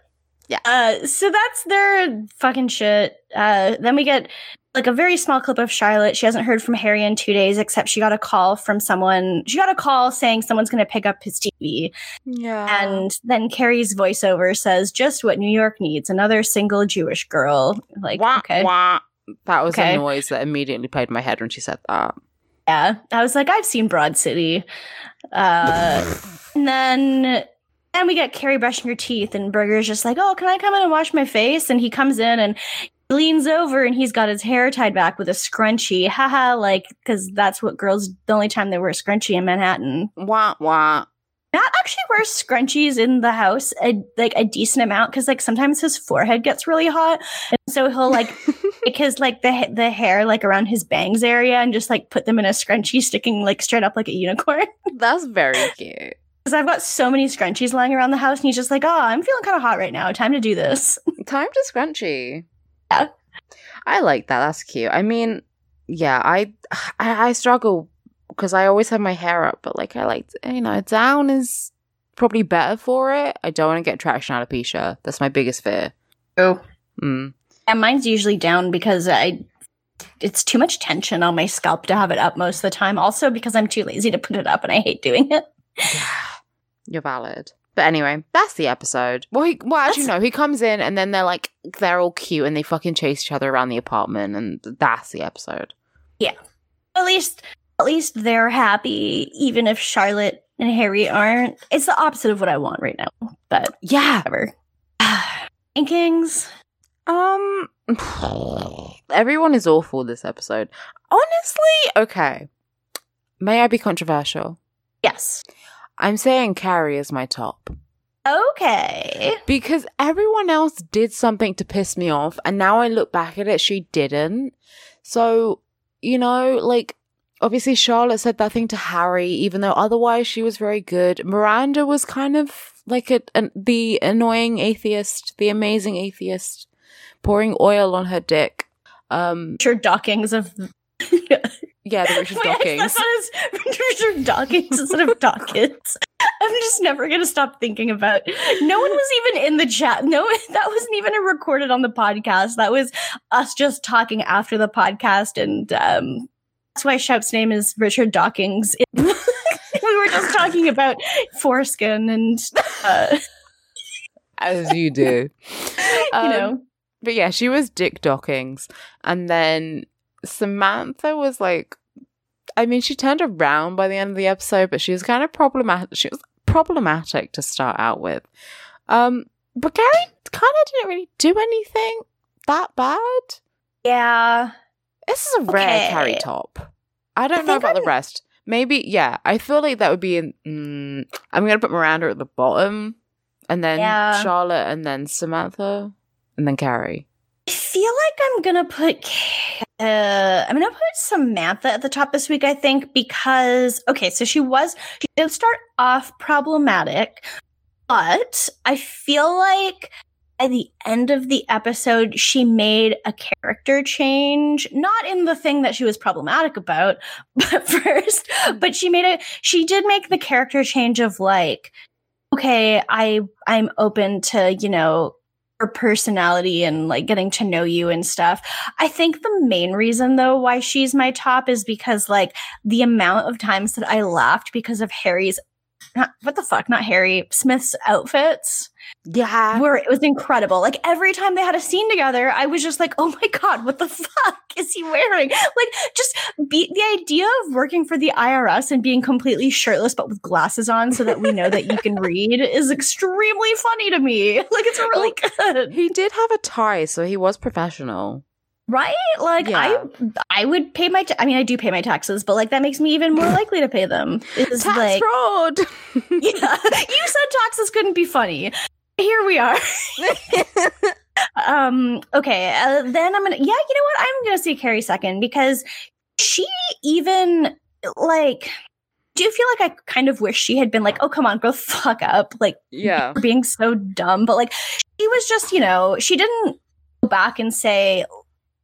Yeah. Uh, so that's their fucking shit. Uh, then we get like a very small clip of Charlotte. She hasn't heard from Harry in two days, except she got a call from someone. She got a call saying someone's going to pick up his TV. Yeah, And then Carrie's voiceover says, just what New York needs another single Jewish girl. Like, wah, okay. wah. That was Okay. a noise that immediately played in my head when she said that. Yeah. I was like, I've seen Broad City. Uh, [laughs] and then. And we get Carrie brushing her teeth, and Berger's just like, "Oh, can I come in and wash my face?" And he comes in and leans over, and he's got his hair tied back with a scrunchie. Haha, like because that's what girls. The only time they wear a scrunchie in Manhattan. wah wah. Matt actually wears scrunchies in the house, a, like a decent amount, because like sometimes his forehead gets really hot, and so he'll like [laughs] take his like the the hair like around his bangs area and just like put them in a scrunchie, sticking like straight up like a unicorn. That's very cute. Because I've got so many scrunchies lying around the house, and he's just like, "Oh, I'm feeling kind of hot right now. Time to do this." [laughs] Time to scrunchy. Yeah. I like that. That's cute. I mean, yeah, I I, I struggle because I always have my hair up, but like I like you know down is probably better for it. I don't want to get traction out of alopecia. That's my biggest fear. Oh, Mm. and mine's usually down because I. It's too much tension on my scalp to have it up most of the time. Also, because I'm too lazy to put it up, and I hate doing it. You're valid. But anyway, that's the episode. Well, he, well, actually, no. He comes in and then they're like, they're all cute and they fucking chase each other around the apartment, and that's the episode. Yeah. At least at least they're happy even if charlotte and harry aren't it's the opposite of what i want right now but Yeah. whatever [sighs] rankings Um, [sighs] everyone is awful this episode. Honestly, okay. May I be controversial? yes I'm saying Carrie is my top okay because everyone else did something to piss me off, and now I look back at it, she didn't. So, you know, like obviously Charlotte said that thing to Harry, even though otherwise she was very good. Miranda was kind of like a, an the annoying atheist, the amazing atheist, pouring oil on her dick. Um, richard dockings of yeah, the Richard Dawkins. it richard dawkins instead of dawkins [laughs] i'm just never gonna stop thinking about no one was even in the chat no [laughs] that wasn't even recorded on the podcast that was us just talking after the podcast and um that's why Shout's name is Richard Dawkins. [laughs] we were just talking about foreskin and uh, As you do. you Um, know but yeah, she was Dick Dockings. And then Samantha was like, I mean, she turned around by the end of the episode, but she was kind of problematic. She was problematic to start out with. Um, but Carrie kind of didn't really do anything that bad. Yeah. This is a rare Okay. Carrie top. I don't I know about the I'm- rest. Maybe, yeah. I feel like that would be in. Mm, I'm going to put Miranda at the bottom, and then Yeah. Charlotte, and then Samantha, and then Carrie. I feel like I'm gonna put Ca- uh, I'm gonna put Samantha at the top this week. I think because okay, so she was she did start off problematic, but I feel like at the end of the episode she made a character change, not in the thing that she was problematic about, [laughs] but first, but she made it. She did make the character change of like, okay, I I'm open to you know her personality and like getting to know you and stuff. I think the main reason though why she's my top is because like the amount of times that I laughed because of Harry's not what the fuck, not Harry Smith's outfits Yeah. Where it was incredible. Like every time they had a scene together, I was just like, "Oh my god, what the [laughs] fuck is he wearing?" Like just be the idea of working for the IRS and being completely shirtless but with glasses on so that we know that you can [laughs] read is extremely funny to me. [laughs] Like it's really good. He did have a tie, so he was professional. Right? Like Yeah. I I would pay my ta- I mean I do pay my taxes, but like that makes me even more [clears throat] likely to pay them. It's Tax like fraud. [laughs] yeah, you said taxes couldn't be funny. Here we are. [laughs] um okay, uh, then I'm going to Yeah, you know what? I'm going to see Carrie second because she even like do you feel like I kind of wish she had been like, "Oh, come on, go fuck up." Like yeah. being so dumb, but like she was just, you know, she didn't go back and say,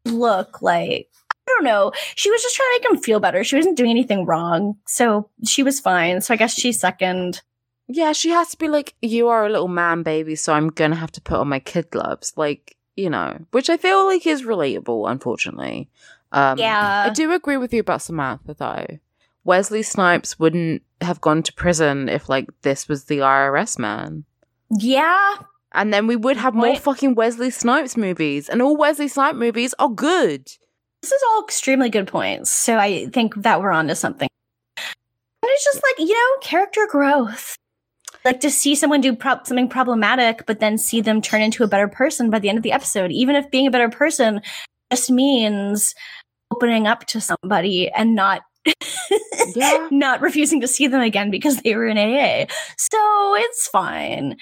look, like, I don't know. She was just trying to make him feel better. She wasn't doing anything wrong. So she was fine. So I guess she's second. Yeah, she has to be like, you are a little man baby, so I'm gonna have to put on my kid gloves. Like, you know, which I feel like is relatable, unfortunately. Um, yeah. I do agree with you about Samantha, though. Wesley Snipes wouldn't have gone to prison if, like, this was the IRS man. Yeah. And then we would have more fucking Wesley Snipes movies. And all Wesley Snipes movies are good. This is all extremely good points. So I think that we're onto something. And it's just like, you know, character growth. Like to see someone do prob- something problematic, but then see them turn into a better person by the end of the episode, even if being a better person just means opening up to somebody and not [laughs] Yeah. not refusing to see them again because they were in AA. So it's fine.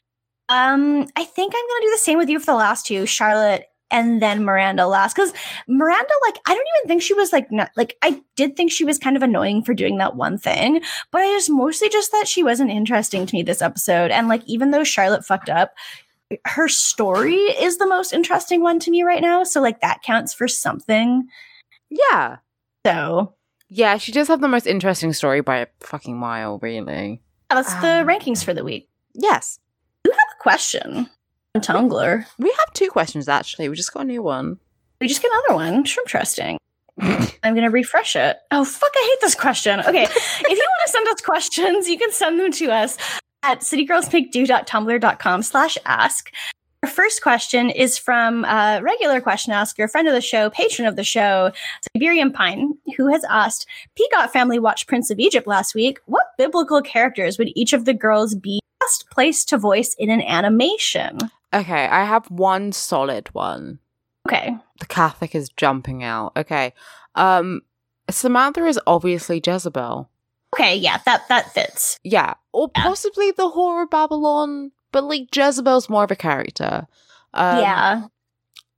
Um, I think I'm gonna do the same with you for the last two, Charlotte and then Miranda last. Because Miranda, like, I don't even think she was like not like I did think she was kind of annoying for doing that one thing, but I just mostly just thought she wasn't interesting to me this episode. And like, even though Charlotte fucked up, her story is the most interesting one to me right now. So like that counts for something. Yeah. So Yeah, she does have the most interesting story by a fucking mile, really. that's the Um, rankings for the week. Yes. I have a question on Tumblr. We have two questions, actually. We just got a new one. We just get another one. It's interesting. [laughs] I'm gonna refresh it. Oh fuck, I hate this question. Okay. if you want to send us questions, you can send them to us at citygirlsmakedo.tumblr.com slash ask. Our first question is from a regular question asker, friend of the show, patron of the show, Siberian Pine, who has asked, Peacock family watched Prince of Egypt last week. What biblical characters would each of the girls be best placed to voice in an animation? Okay, I have one solid one. Okay. The Catholic is jumping out. Okay. Um Samantha is obviously Jezebel. Okay, yeah, that that fits. Yeah. Or Yeah. possibly the horror Babylon, but like Jezebel's more of a character. Um, yeah.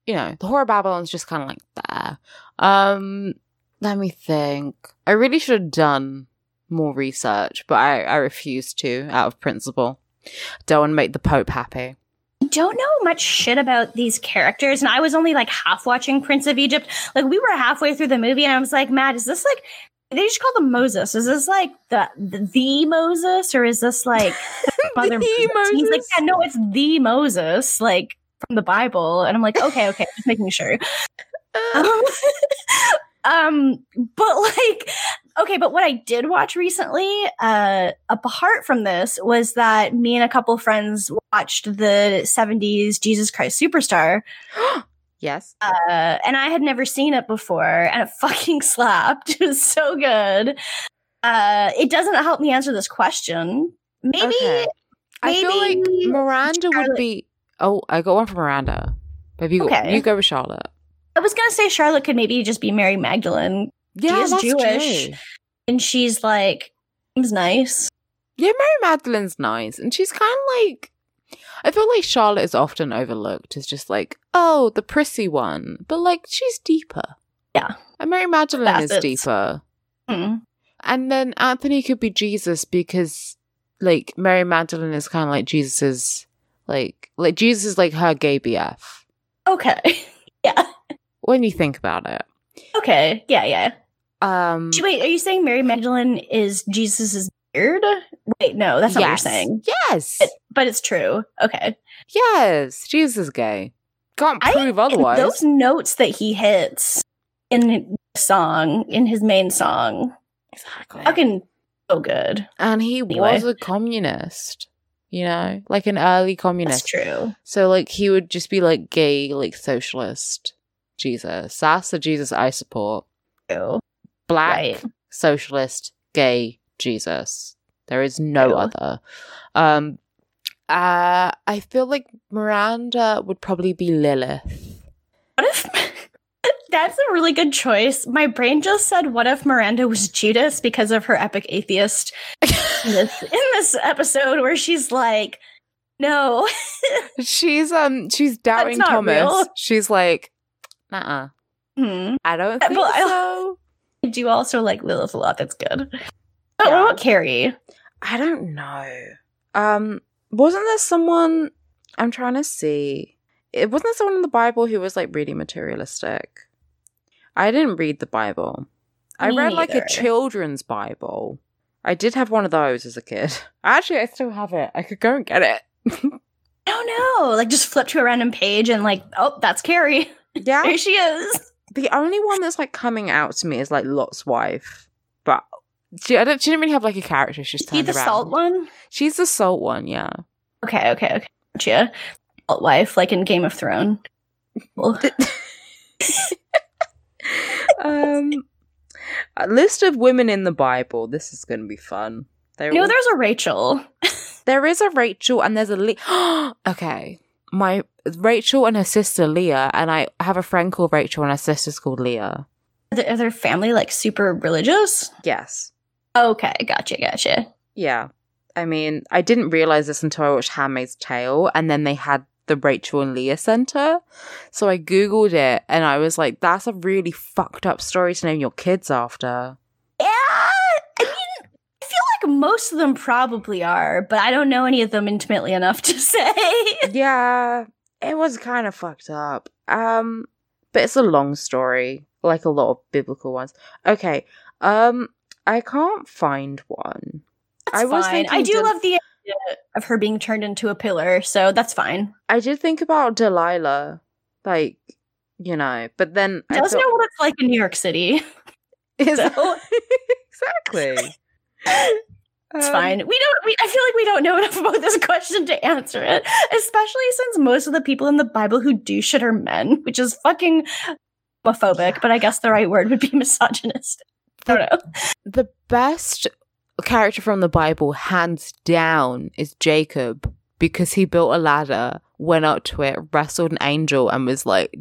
you know, the horror Babylon's just kind of like there. Um, let me think. I really should have done more research, but I, I refuse to out of principle. Don't want to make the Pope happy. don't know much shit about these characters, and I was only like half watching Prince of Egypt. Like we were halfway through the movie, and I was like, Matt, is this like they just call them Moses? Is this like the the, Moses, or is this like [laughs] Mother The Moses? He's like, yeah, no, it's the Moses, like from the Bible. And I'm like, okay, okay, just making sure. [laughs] Um, [laughs] um, but like, okay, but what I did watch recently, uh, apart from this, was that me and a couple friends watched the 70s Jesus Christ Superstar. [gasps] Yes. uh, and I had never seen it before, and it [laughs] fucking slapped. It was so good. Uh, it doesn't help me answer this question. Maybe Okay. I feel like maybe Miranda would be. Oh, I got one for Miranda. Maybe you, Okay. you go with Charlotte. I was gonna say Charlotte could maybe just be Mary Magdalene, Yeah, is that's Jewish. true. and she's like seems nice. Yeah, Mary Magdalene's nice, and she's kind of like. I feel like Charlotte is often overlooked as just like, oh, the prissy one, but like she's deeper. Yeah. and Mary Magdalene is deeper. Hmm. And then Anthony could be Jesus because, like, Mary Magdalene is kind of like Jesus's, like, like Jesus is like her gay BF Okay. [laughs] yeah. when you think about it. Okay. Yeah. Yeah. Um, Wait, are you saying Mary Magdalene is Jesus's beard? Wait, no, that's not yes, what you're saying. yes, But, but it's true. Okay. yes, Jesus is gay. Can't I- prove otherwise. Those notes that he hits in the song, in his main song, exactly. fucking so good. And he Anyway. was a communist, you know, like an early That's communist. true. So, like, he would just be like gay, like socialist Jesus. That's the Jesus I support. True. Black, Right. socialist, gay Jesus. There is no True. other. Um, uh, I feel like Miranda would probably be Lilith. What if [laughs] that's a really good choice? My brain just said, "What if Miranda was Judas because of her epic atheist in this, [laughs] in this episode where she's like, no, [laughs] she's um, she's doubting Thomas. real. She's like, nah, hmm. I don't think I- so. [laughs] I do also like Lilith a lot. That's good. But Yeah. what about Carrie? I don't know. Um, wasn't there someone? I'm trying to see. It wasn't there someone in the Bible who was like really materialistic. I didn't read the Bible. I Me read like a children's Bible. I did have one of those as a kid. [laughs] Actually, I still have it. I could go and get it. I don't know. Like just flip to a random page and like, oh, that's Carrie. [laughs] Yeah. There she is. The only one that's like coming out to me is like Lot's wife, but she I don't. She didn't really have like a character. She's the around. salt one? She's the salt one. Yeah. Okay, okay, okay. Gotcha. Salt wife, like in Game of Thrones. [laughs] Um, a list of women in the Bible. This is going to be fun. They're no, all- there's a Rachel. [laughs] there is a Rachel and there's a Le- [gasps] okay. My Rachel and her sister Leah, and I have a friend called Rachel and her sister's called Leah. Are their- are their family like super religious? Yes. Okay, gotcha, gotcha. Yeah. I mean, I didn't realize this until I watched Handmaid's Tale, and then they had the Rachel and Leah Center. So I Googled it, and I was like, that's a really fucked up story to name your kids after. Yeah, I mean, I feel like most of them probably are, but I don't know any of them intimately enough to [laughs] say. yeah, it was kind of fucked up. Um, but it's a long story, like a lot of biblical ones. Okay, um, I can't find one. That's I was fine. I do Del- love the idea of her being turned into a pillar, so that's fine. I did think about Delilah, like you know, but then I Does thought- know what it's like in New York City. [laughs] Is So- [laughs] exactly. It's Um, fine. We don't. We, I feel like we don't know [laughs] enough about this question to answer it, especially since most of the people in the Bible who do shit are men, which is fucking homophobic. But I guess the right word would be [laughs] misogynist. I don't know. The best character from the Bible, hands down, is Jacob because he built a ladder, went up to it, wrestled an angel, and was like.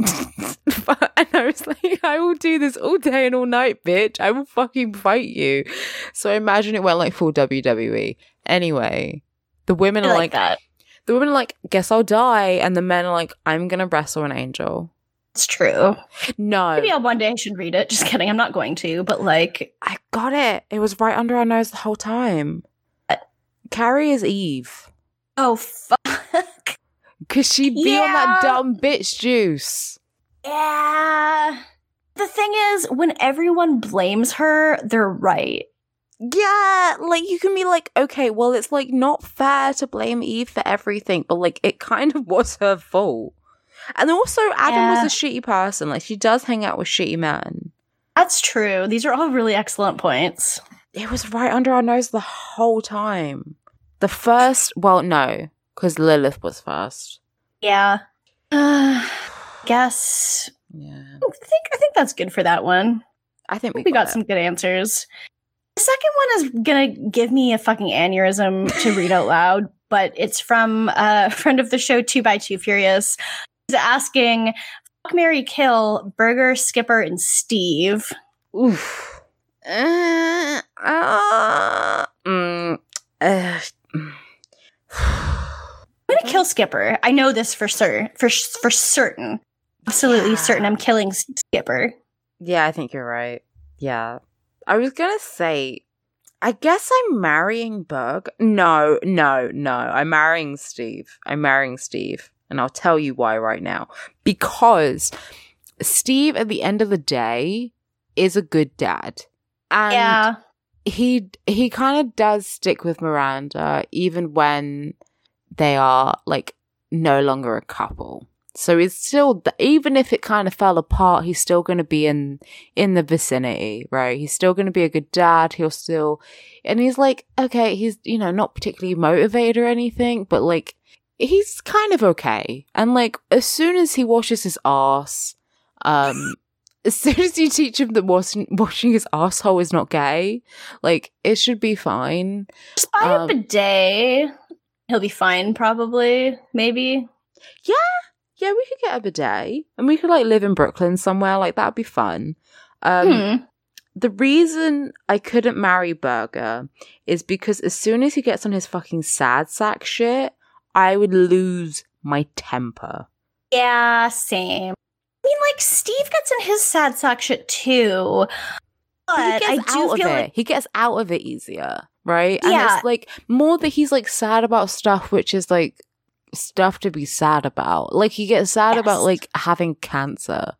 [laughs] and I was like, I will do this all day and all night, bitch. I will fucking fight you. So I imagine it went like full WWE. Anyway, the women I are like, like, that. the women are like, guess I'll die. And the men are like, I'm gonna wrestle an angel. It's true. No. Maybe I'll one day I should read it. Just kidding. I'm not going to. But like, I got it. It was right under our nose the whole time. Carrie is Eve. oh fuck. Because she'd be on that dumb bitch juice. Yeah. The thing is, when everyone blames her, they're right. Yeah, like you can be like, okay, well, it's like not fair to blame Eve for everything, but like it kind of was her fault. And also, Adam Yeah. was a shitty person. Like, she does hang out with shitty men. That's true. These are all really excellent points. It was right under our nose the whole time. The first, well, no, because Lilith was first. Yeah. Uh, guess Yeah. I think I think that's good for that one. I think we, We got it. some good answers. The second one is gonna give me a fucking aneurysm to read out loud, but it's from a friend of the show, Two by Two Furious. He's asking, "Fuck, Mary, kill Berger, Skipper, and Steve." Oof. Uh, uh, mm, uh, I'm gonna kill Skipper. I know this for certain. For for certain, absolutely Yeah. certain. I'm killing Skipper. yeah, I think you're right. Yeah. I was gonna say, I guess I'm marrying Berg. No, no, no. I'm marrying Steve. I'm marrying Steve. And I'll tell you why right now. Because Steve, at the end of the day, is a good dad. And yeah, he he kind of does stick with Miranda even when they are like no longer a couple. So it's still even if it kind of fell apart, he's still going to be in in the vicinity, right? He's still going to be a good dad. He'll still and he's like okay, he's you know not particularly motivated or anything, but like he's kind of okay. And like as soon as he washes his ass, um [laughs] as soon as you teach him that washing, washing his asshole is not gay, like it should be fine. just buy um, a bidet. He'll be fine, probably. Maybe. Yeah, yeah. we could get a bidet and we could like live in Brooklyn somewhere. Like that'd be fun. Um, Hmm. The reason I couldn't marry Berger is because as soon as he gets on his fucking sad sack shit, I would lose my temper. Yeah, same. I mean, like Steve gets in his sad sack shit too, but he I gets do out of feel it. like he gets out of it easier, right? And Yeah. it's like more that he's like sad about stuff which is like stuff to be sad about. Like he gets sad about like having cancer.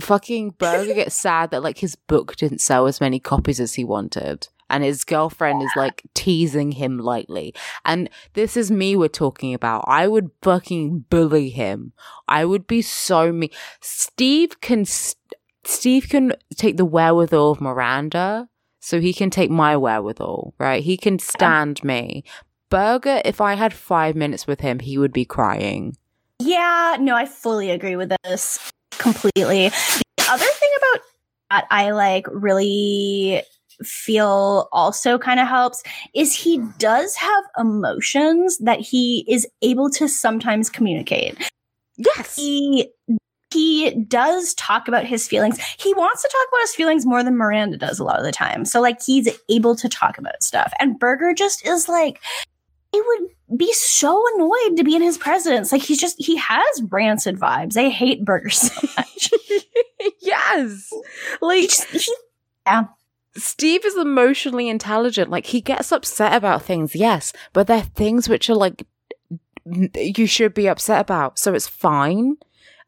Fucking Berger gets [laughs] sad that like his book didn't sell as many copies as he wanted. And his girlfriend is like teasing him lightly. And this is me we're talking about. I would fucking bully him. I would be so mean. Steve can st- Steve can take the wherewithal of Miranda, so he can take my wherewithal, right? He can stand me. Berger, if I had five minutes with him, he would be crying. yeah, no, I fully agree with this completely. The other thing about that I like really feel also kind of helps is he does have emotions that he is able to sometimes communicate. Yes. he he does talk about his feelings. He wants to talk about his feelings more than Miranda does a lot of the time. So like he's able to talk about stuff. And Berger just is like he would be so annoyed to be in his presence. Like he's just he has rancid vibes. I hate Berger so [laughs] much. yes. he Like just, he, Steve is emotionally intelligent. Like he gets upset about things, yes, but they're things which are like you should be upset about. So it's fine.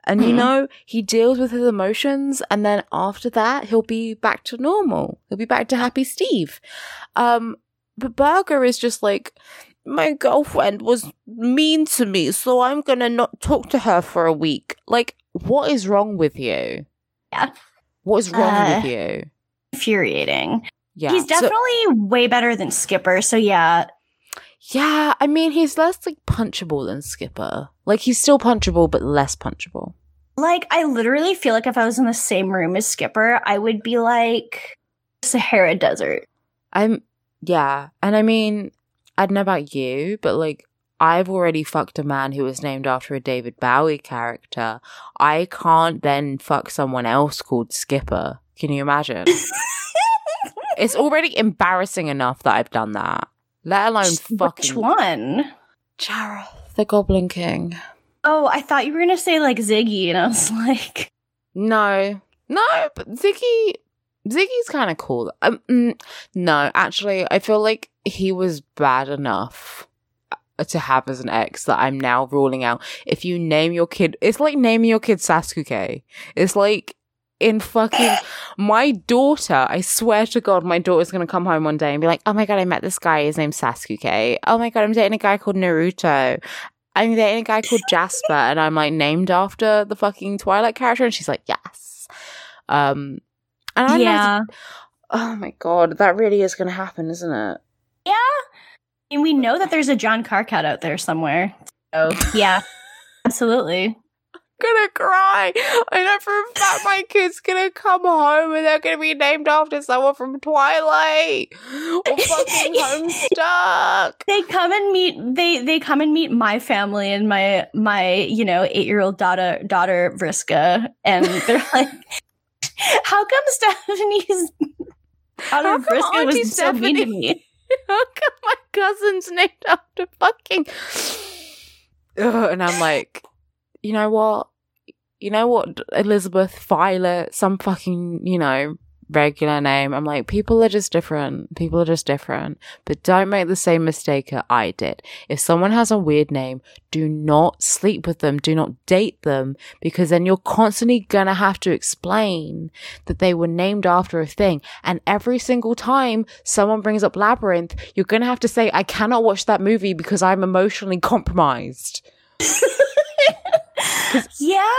And you Mhm. know, he deals with his emotions and then after that he'll be back to normal. He'll be back to happy Steve. Um but Berger is just like my girlfriend was mean to me, so I'm going to not talk to her for a week. Like what is wrong with you? Yeah. What is wrong Uh, with you? infuriating. Yeah. He's So- definitely way better than Skipper. So yeah. Yeah, I mean, he's less like punchable than Skipper. Like he's still punchable, but less punchable. Like I literally feel like if I was in the same room as Skipper, I would be like Sahara Desert. I'm, yeah, and I mean, I don't know about you, but like I've already fucked a man who was named after a David Bowie character. I can't then fuck someone else called Skipper. Can you imagine? [laughs] it's already embarrassing enough that I've done that. Let alone Which fucking one? Jareth, the Goblin King. Oh, I thought you were gonna say like Ziggy, and I was [laughs] like, No, no, but Ziggy, Ziggy's kind of cool. Um, mm, no, actually, I feel like he was bad enough uh, to have as an ex that I'm now ruling out. If you name your kid, it's like naming your kid Sasuke. It's like in fucking [laughs] my daughter. I swear to God, my daughter's gonna come home one day and be like, "Oh my god, I met this guy. His name's Sasuke. Oh my god, I'm dating a guy called Naruto." I'm dating a guy called Jasper, and I'm like named after the fucking Twilight character, and she's like, yes. Um, and I'm yeah, like, oh my god, that really is going to happen, isn't it? yeah. And we know that there's a John Karkat out there somewhere. So yeah, [laughs] absolutely. Gonna cry. I know for a fact my kid's gonna come home and they're gonna be named after someone from Twilight or fucking [laughs] Homestuck. They come and meet they they come and meet my family and my my you know eight year old daughter daughter Vriska and they're [laughs] like, how come Stephanie's daughter How come Vriska Auntie was so mean to me? [laughs] How come my cousin's named after fucking? Ugh, and I'm like, you know what? You know what, Elizabeth Violet, some fucking, you know, regular name. I'm like, people are just different. People are just different. But don't make the same mistake that I did. If someone has a weird name, do not sleep with them. Do not date them because then you're constantly gonna have to explain that they were named after a thing. And every single time someone brings up Labyrinth, you're gonna have to say, I cannot watch that movie because I'm emotionally compromised. [laughs] Yeah.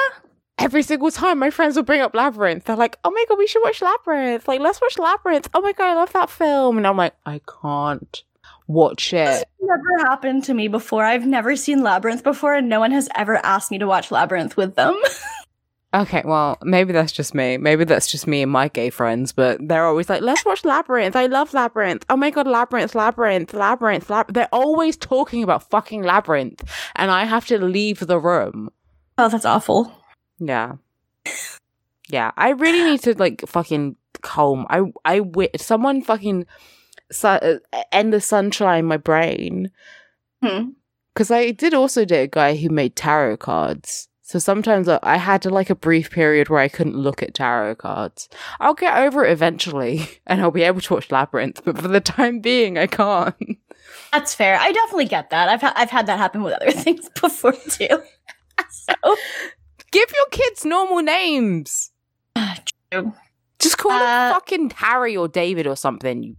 Every single time my friends will bring up Labyrinth, they're like, oh my god, we should watch Labyrinth. Like, let's watch Labyrinth. Oh my god, I love that film. And I'm like, I can't watch it. Never happened to me before. I've never seen Labyrinth before, and no one has ever asked me to watch Labyrinth with them. [laughs] Okay, well, maybe that's just me. Maybe that's just me and my gay friends, but they're always like, let's watch Labyrinth. I love Labyrinth. Oh my god, Labyrinth, Labyrinth, Labyrinth, Labyrinth. They're always talking about fucking Labyrinth, and I have to leave the room. Oh, that's awful. Yeah. Yeah, I really need to like fucking calm. I I wi- someone fucking su- uh, end the sunshine my brain Hmm. because I did also date a guy who made tarot cards. So sometimes I- I had like a brief period where I couldn't look at tarot cards. I'll get over it eventually, [laughs] and I'll be able to watch Labyrinth. But for the time being, I can't. That's fair. I definitely get that. I've ha- I've had that happen with other [laughs] things before too. [laughs] so Give your kids normal names. true. Just call Uh, them fucking Harry or David or something. You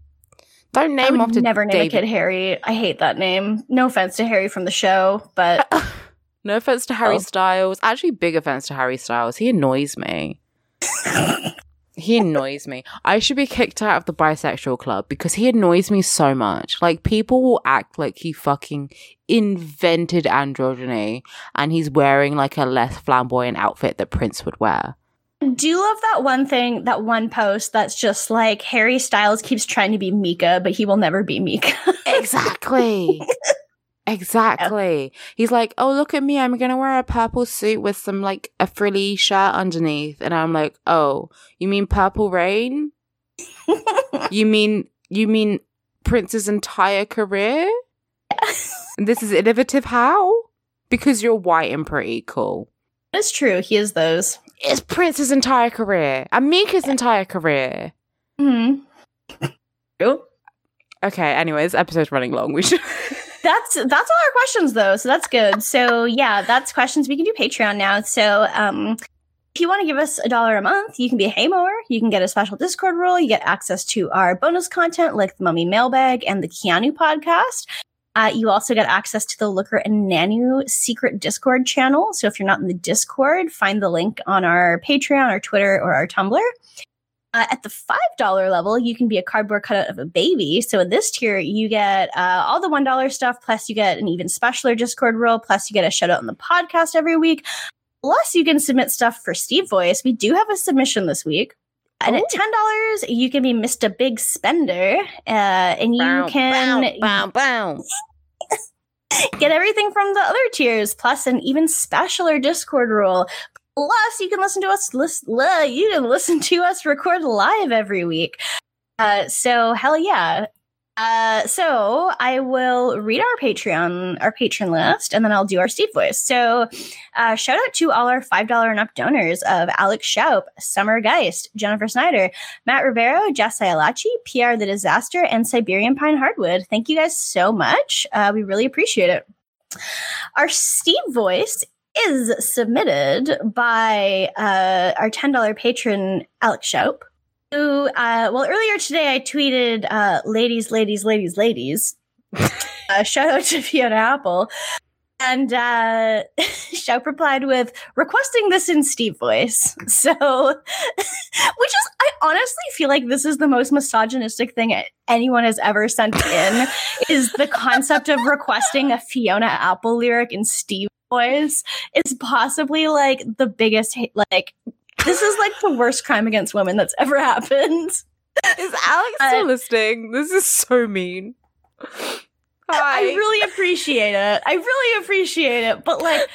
don't I name would after never name David. a kid Harry. I hate that name. No offense to Harry from the show, but [laughs] No offense to Harry Oh. Styles. Actually, big offense to Harry Styles. He annoys me. [laughs] he annoys me. I should be kicked out of the bisexual club because he annoys me so much. Like, people will act like he fucking invented androgyny and he's wearing like a less flamboyant outfit that Prince would wear. do you love that one thing, that one post that's just like Harry Styles keeps trying to be Mika, but he will never be Mika. [laughs] Exactly. [laughs] exactly. He's like, oh, look at me. I'm going to wear a purple suit with some like a frilly shirt underneath. And I'm like, oh, you mean Purple Rain? [laughs] you mean, you mean Prince's entire career? [laughs] This is innovative how? Because you're white and pretty cool. It's true. He is those. It's Prince's entire career. And Mika's entire career. Hmm. True. [laughs] Okay, Anyways, episode's running long. We should. That's that's all our questions though, so that's good. So yeah, that's questions. We can do Patreon now. So um if you want to give us a dollar a month, you can be a Haymower. You can get a special Discord role. You get access to our bonus content like the Mummy Mailbag and the Keanu podcast. Uh, you also get access to the Looker and Nanu secret Discord channel. So if you're not in the Discord, find the link on our Patreon, our Twitter, or our Tumblr. Uh, at the $5 level, you can be a cardboard cutout of a baby. So in this tier, you get uh, all the $1 stuff, plus you get an even specialer Discord role, plus you get a shout out on the podcast every week. Plus, you can submit stuff for Steve Voice. We do have a submission this week. And at $10, you can be Mr. Big Spender. Uh, and you Bow, can bow, bow. [laughs] get everything from the other tiers, plus an even specialer Discord role. Plus, you can listen to us. List, you can listen to us record live every week. Uh, so hell yeah. Uh, so I will read our Patreon, our patron list, and then I'll do our Steve voice. So, uh, shout out to all our five dollar and up donors of Alex Schaup, Summer Geist, Jennifer Snyder, Matt Rivero, Jess Ayalachi, PR the Disaster, and Siberian Pine Hardwood. Thank you guys so much. Uh, we really appreciate it. Our Steve voice is submitted by uh, our $10 patron, Alex Schaup, who, uh, well, earlier today I tweeted, uh, ladies, ladies, ladies, ladies. [laughs] uh, shout out to Fiona Apple. And uh, [laughs] Schaup replied with requesting this in Steve voice. [laughs] So, which is, I honestly feel like this is the most misogynistic thing anyone has ever sent in is the concept of requesting a Fiona Apple lyric in Steve voice is possibly like the biggest hate. Like, this is like the worst crime against women that's ever happened. Is Alex still listening? This is so mean. Hi. I really appreciate it. I really appreciate it. But like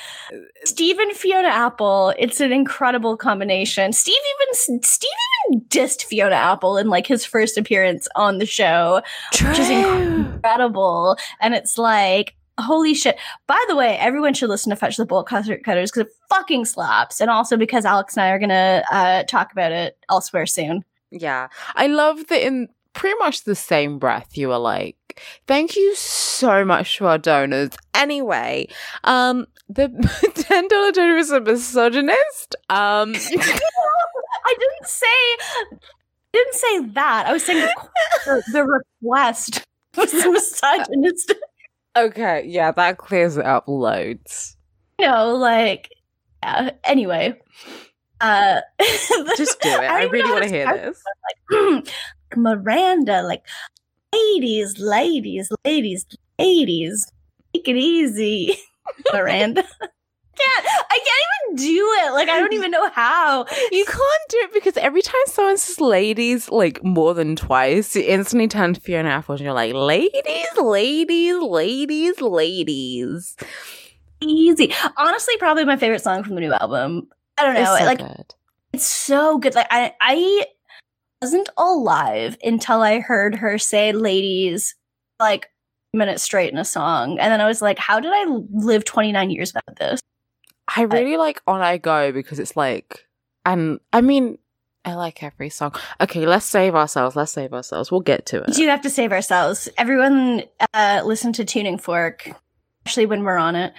Steve and Fiona Apple, it's an incredible combination. Steve even Steve even dissed Fiona Apple in like his first appearance on the show, True. which is incredible. And it's like, holy shit. By the way, everyone should listen to Fetch the Bolt Cutters because it fucking slaps. And also because Alex and I are gonna uh, talk about it elsewhere soon. Yeah. I love that in pretty much the same breath you were like, thank you so much to our donors. Anyway, um, the [laughs] $10 donor is a misogynist. Um, [laughs] I didn't say didn't say that. I was saying the, the request was misogynistic. Okay. Yeah, that clears it up loads. You know, like yeah. Anyway, uh, [laughs] Just do it. I, don't really want to to hear this. like [clears throat] Miranda, like ladies, ladies, ladies, ladies, take it easy, [laughs] Miranda. Can't I can't even do it. Like I don't even know how. You can't do it because every time someone says ladies like more than twice, you instantly turn to Fiona Apple and you're like, ladies, ladies, ladies, ladies. Easy. Honestly, probably my favorite song from the new album. I don't know. It's so like good. It's so good. Like I I wasn't alive until I heard her say ladies like minutes straight in a song. And then I was like, how did I live 29 years without this? I really like On I Go because it's like, and I mean, I like every song. Okay, let's save ourselves. Let's save ourselves. We'll get to We it. do have to save ourselves. Everyone uh listen to Tuning Fork, especially when we're on it.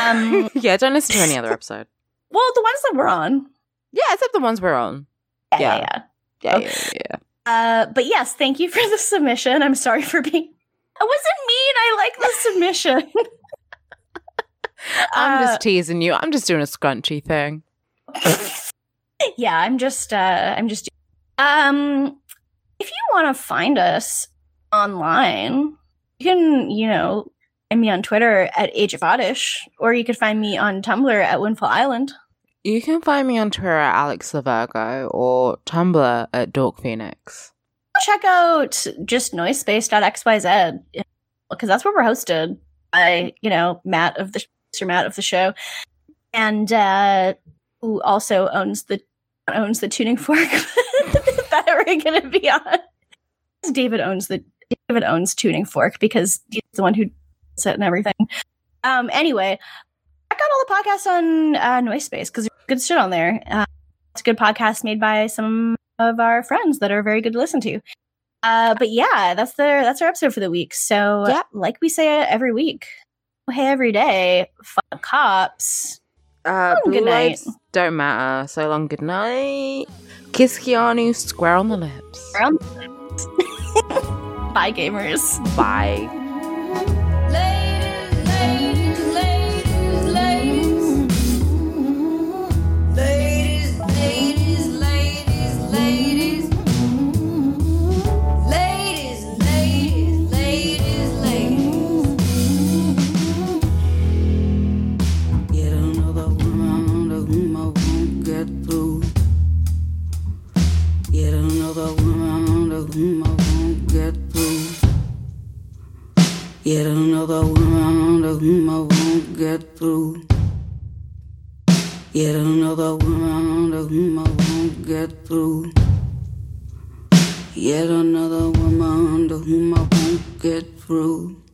Um [laughs] yeah, don't listen to any other episode. [laughs] well the ones that we're on. Yeah, except the ones we're on. Yeah, Yeah. yeah, yeah. Yeah, yeah, yeah. Uh but yes, thank you for the submission. I'm sorry for being I wasn't mean. I like the submission. [laughs] I'm Uh, just teasing you. I'm just doing a scrunchy thing. [laughs] yeah, I'm just uh I'm just um if you want to find us online, you can, you know, find me on Twitter at Age of Oddish, or you could find me on Tumblr at Windfall Island. You can find me on Twitter at Alex Lavergo or Tumblr at Dork Phoenix. Check out just noisespace.xyz because that's where we're hosted by, you know, Matt of the Matt of the show. And uh who also owns the owns the tuning fork [laughs] that we're gonna be on. David owns the David owns tuning fork because he's the one who does it and everything. Um anyway, check out all the podcasts on uh Noise Space because there's good shit on there. Uh, it's a good podcast made by some of our friends that are very good to listen to. Uh, but yeah, that's the that's our episode for the week. So, Yeah. like we say every week, hey every day, fuck cops. Uh, blue good night. lights don't matter. So long, good night. Kiss Keanu square on the lips. Around- [laughs] Bye, gamers. Bye. Mm, to whom I won't get through. Yet another woman to whom I won't get through. Yet another woman to whom I won't get through. Yet another woman to whom I won't get through.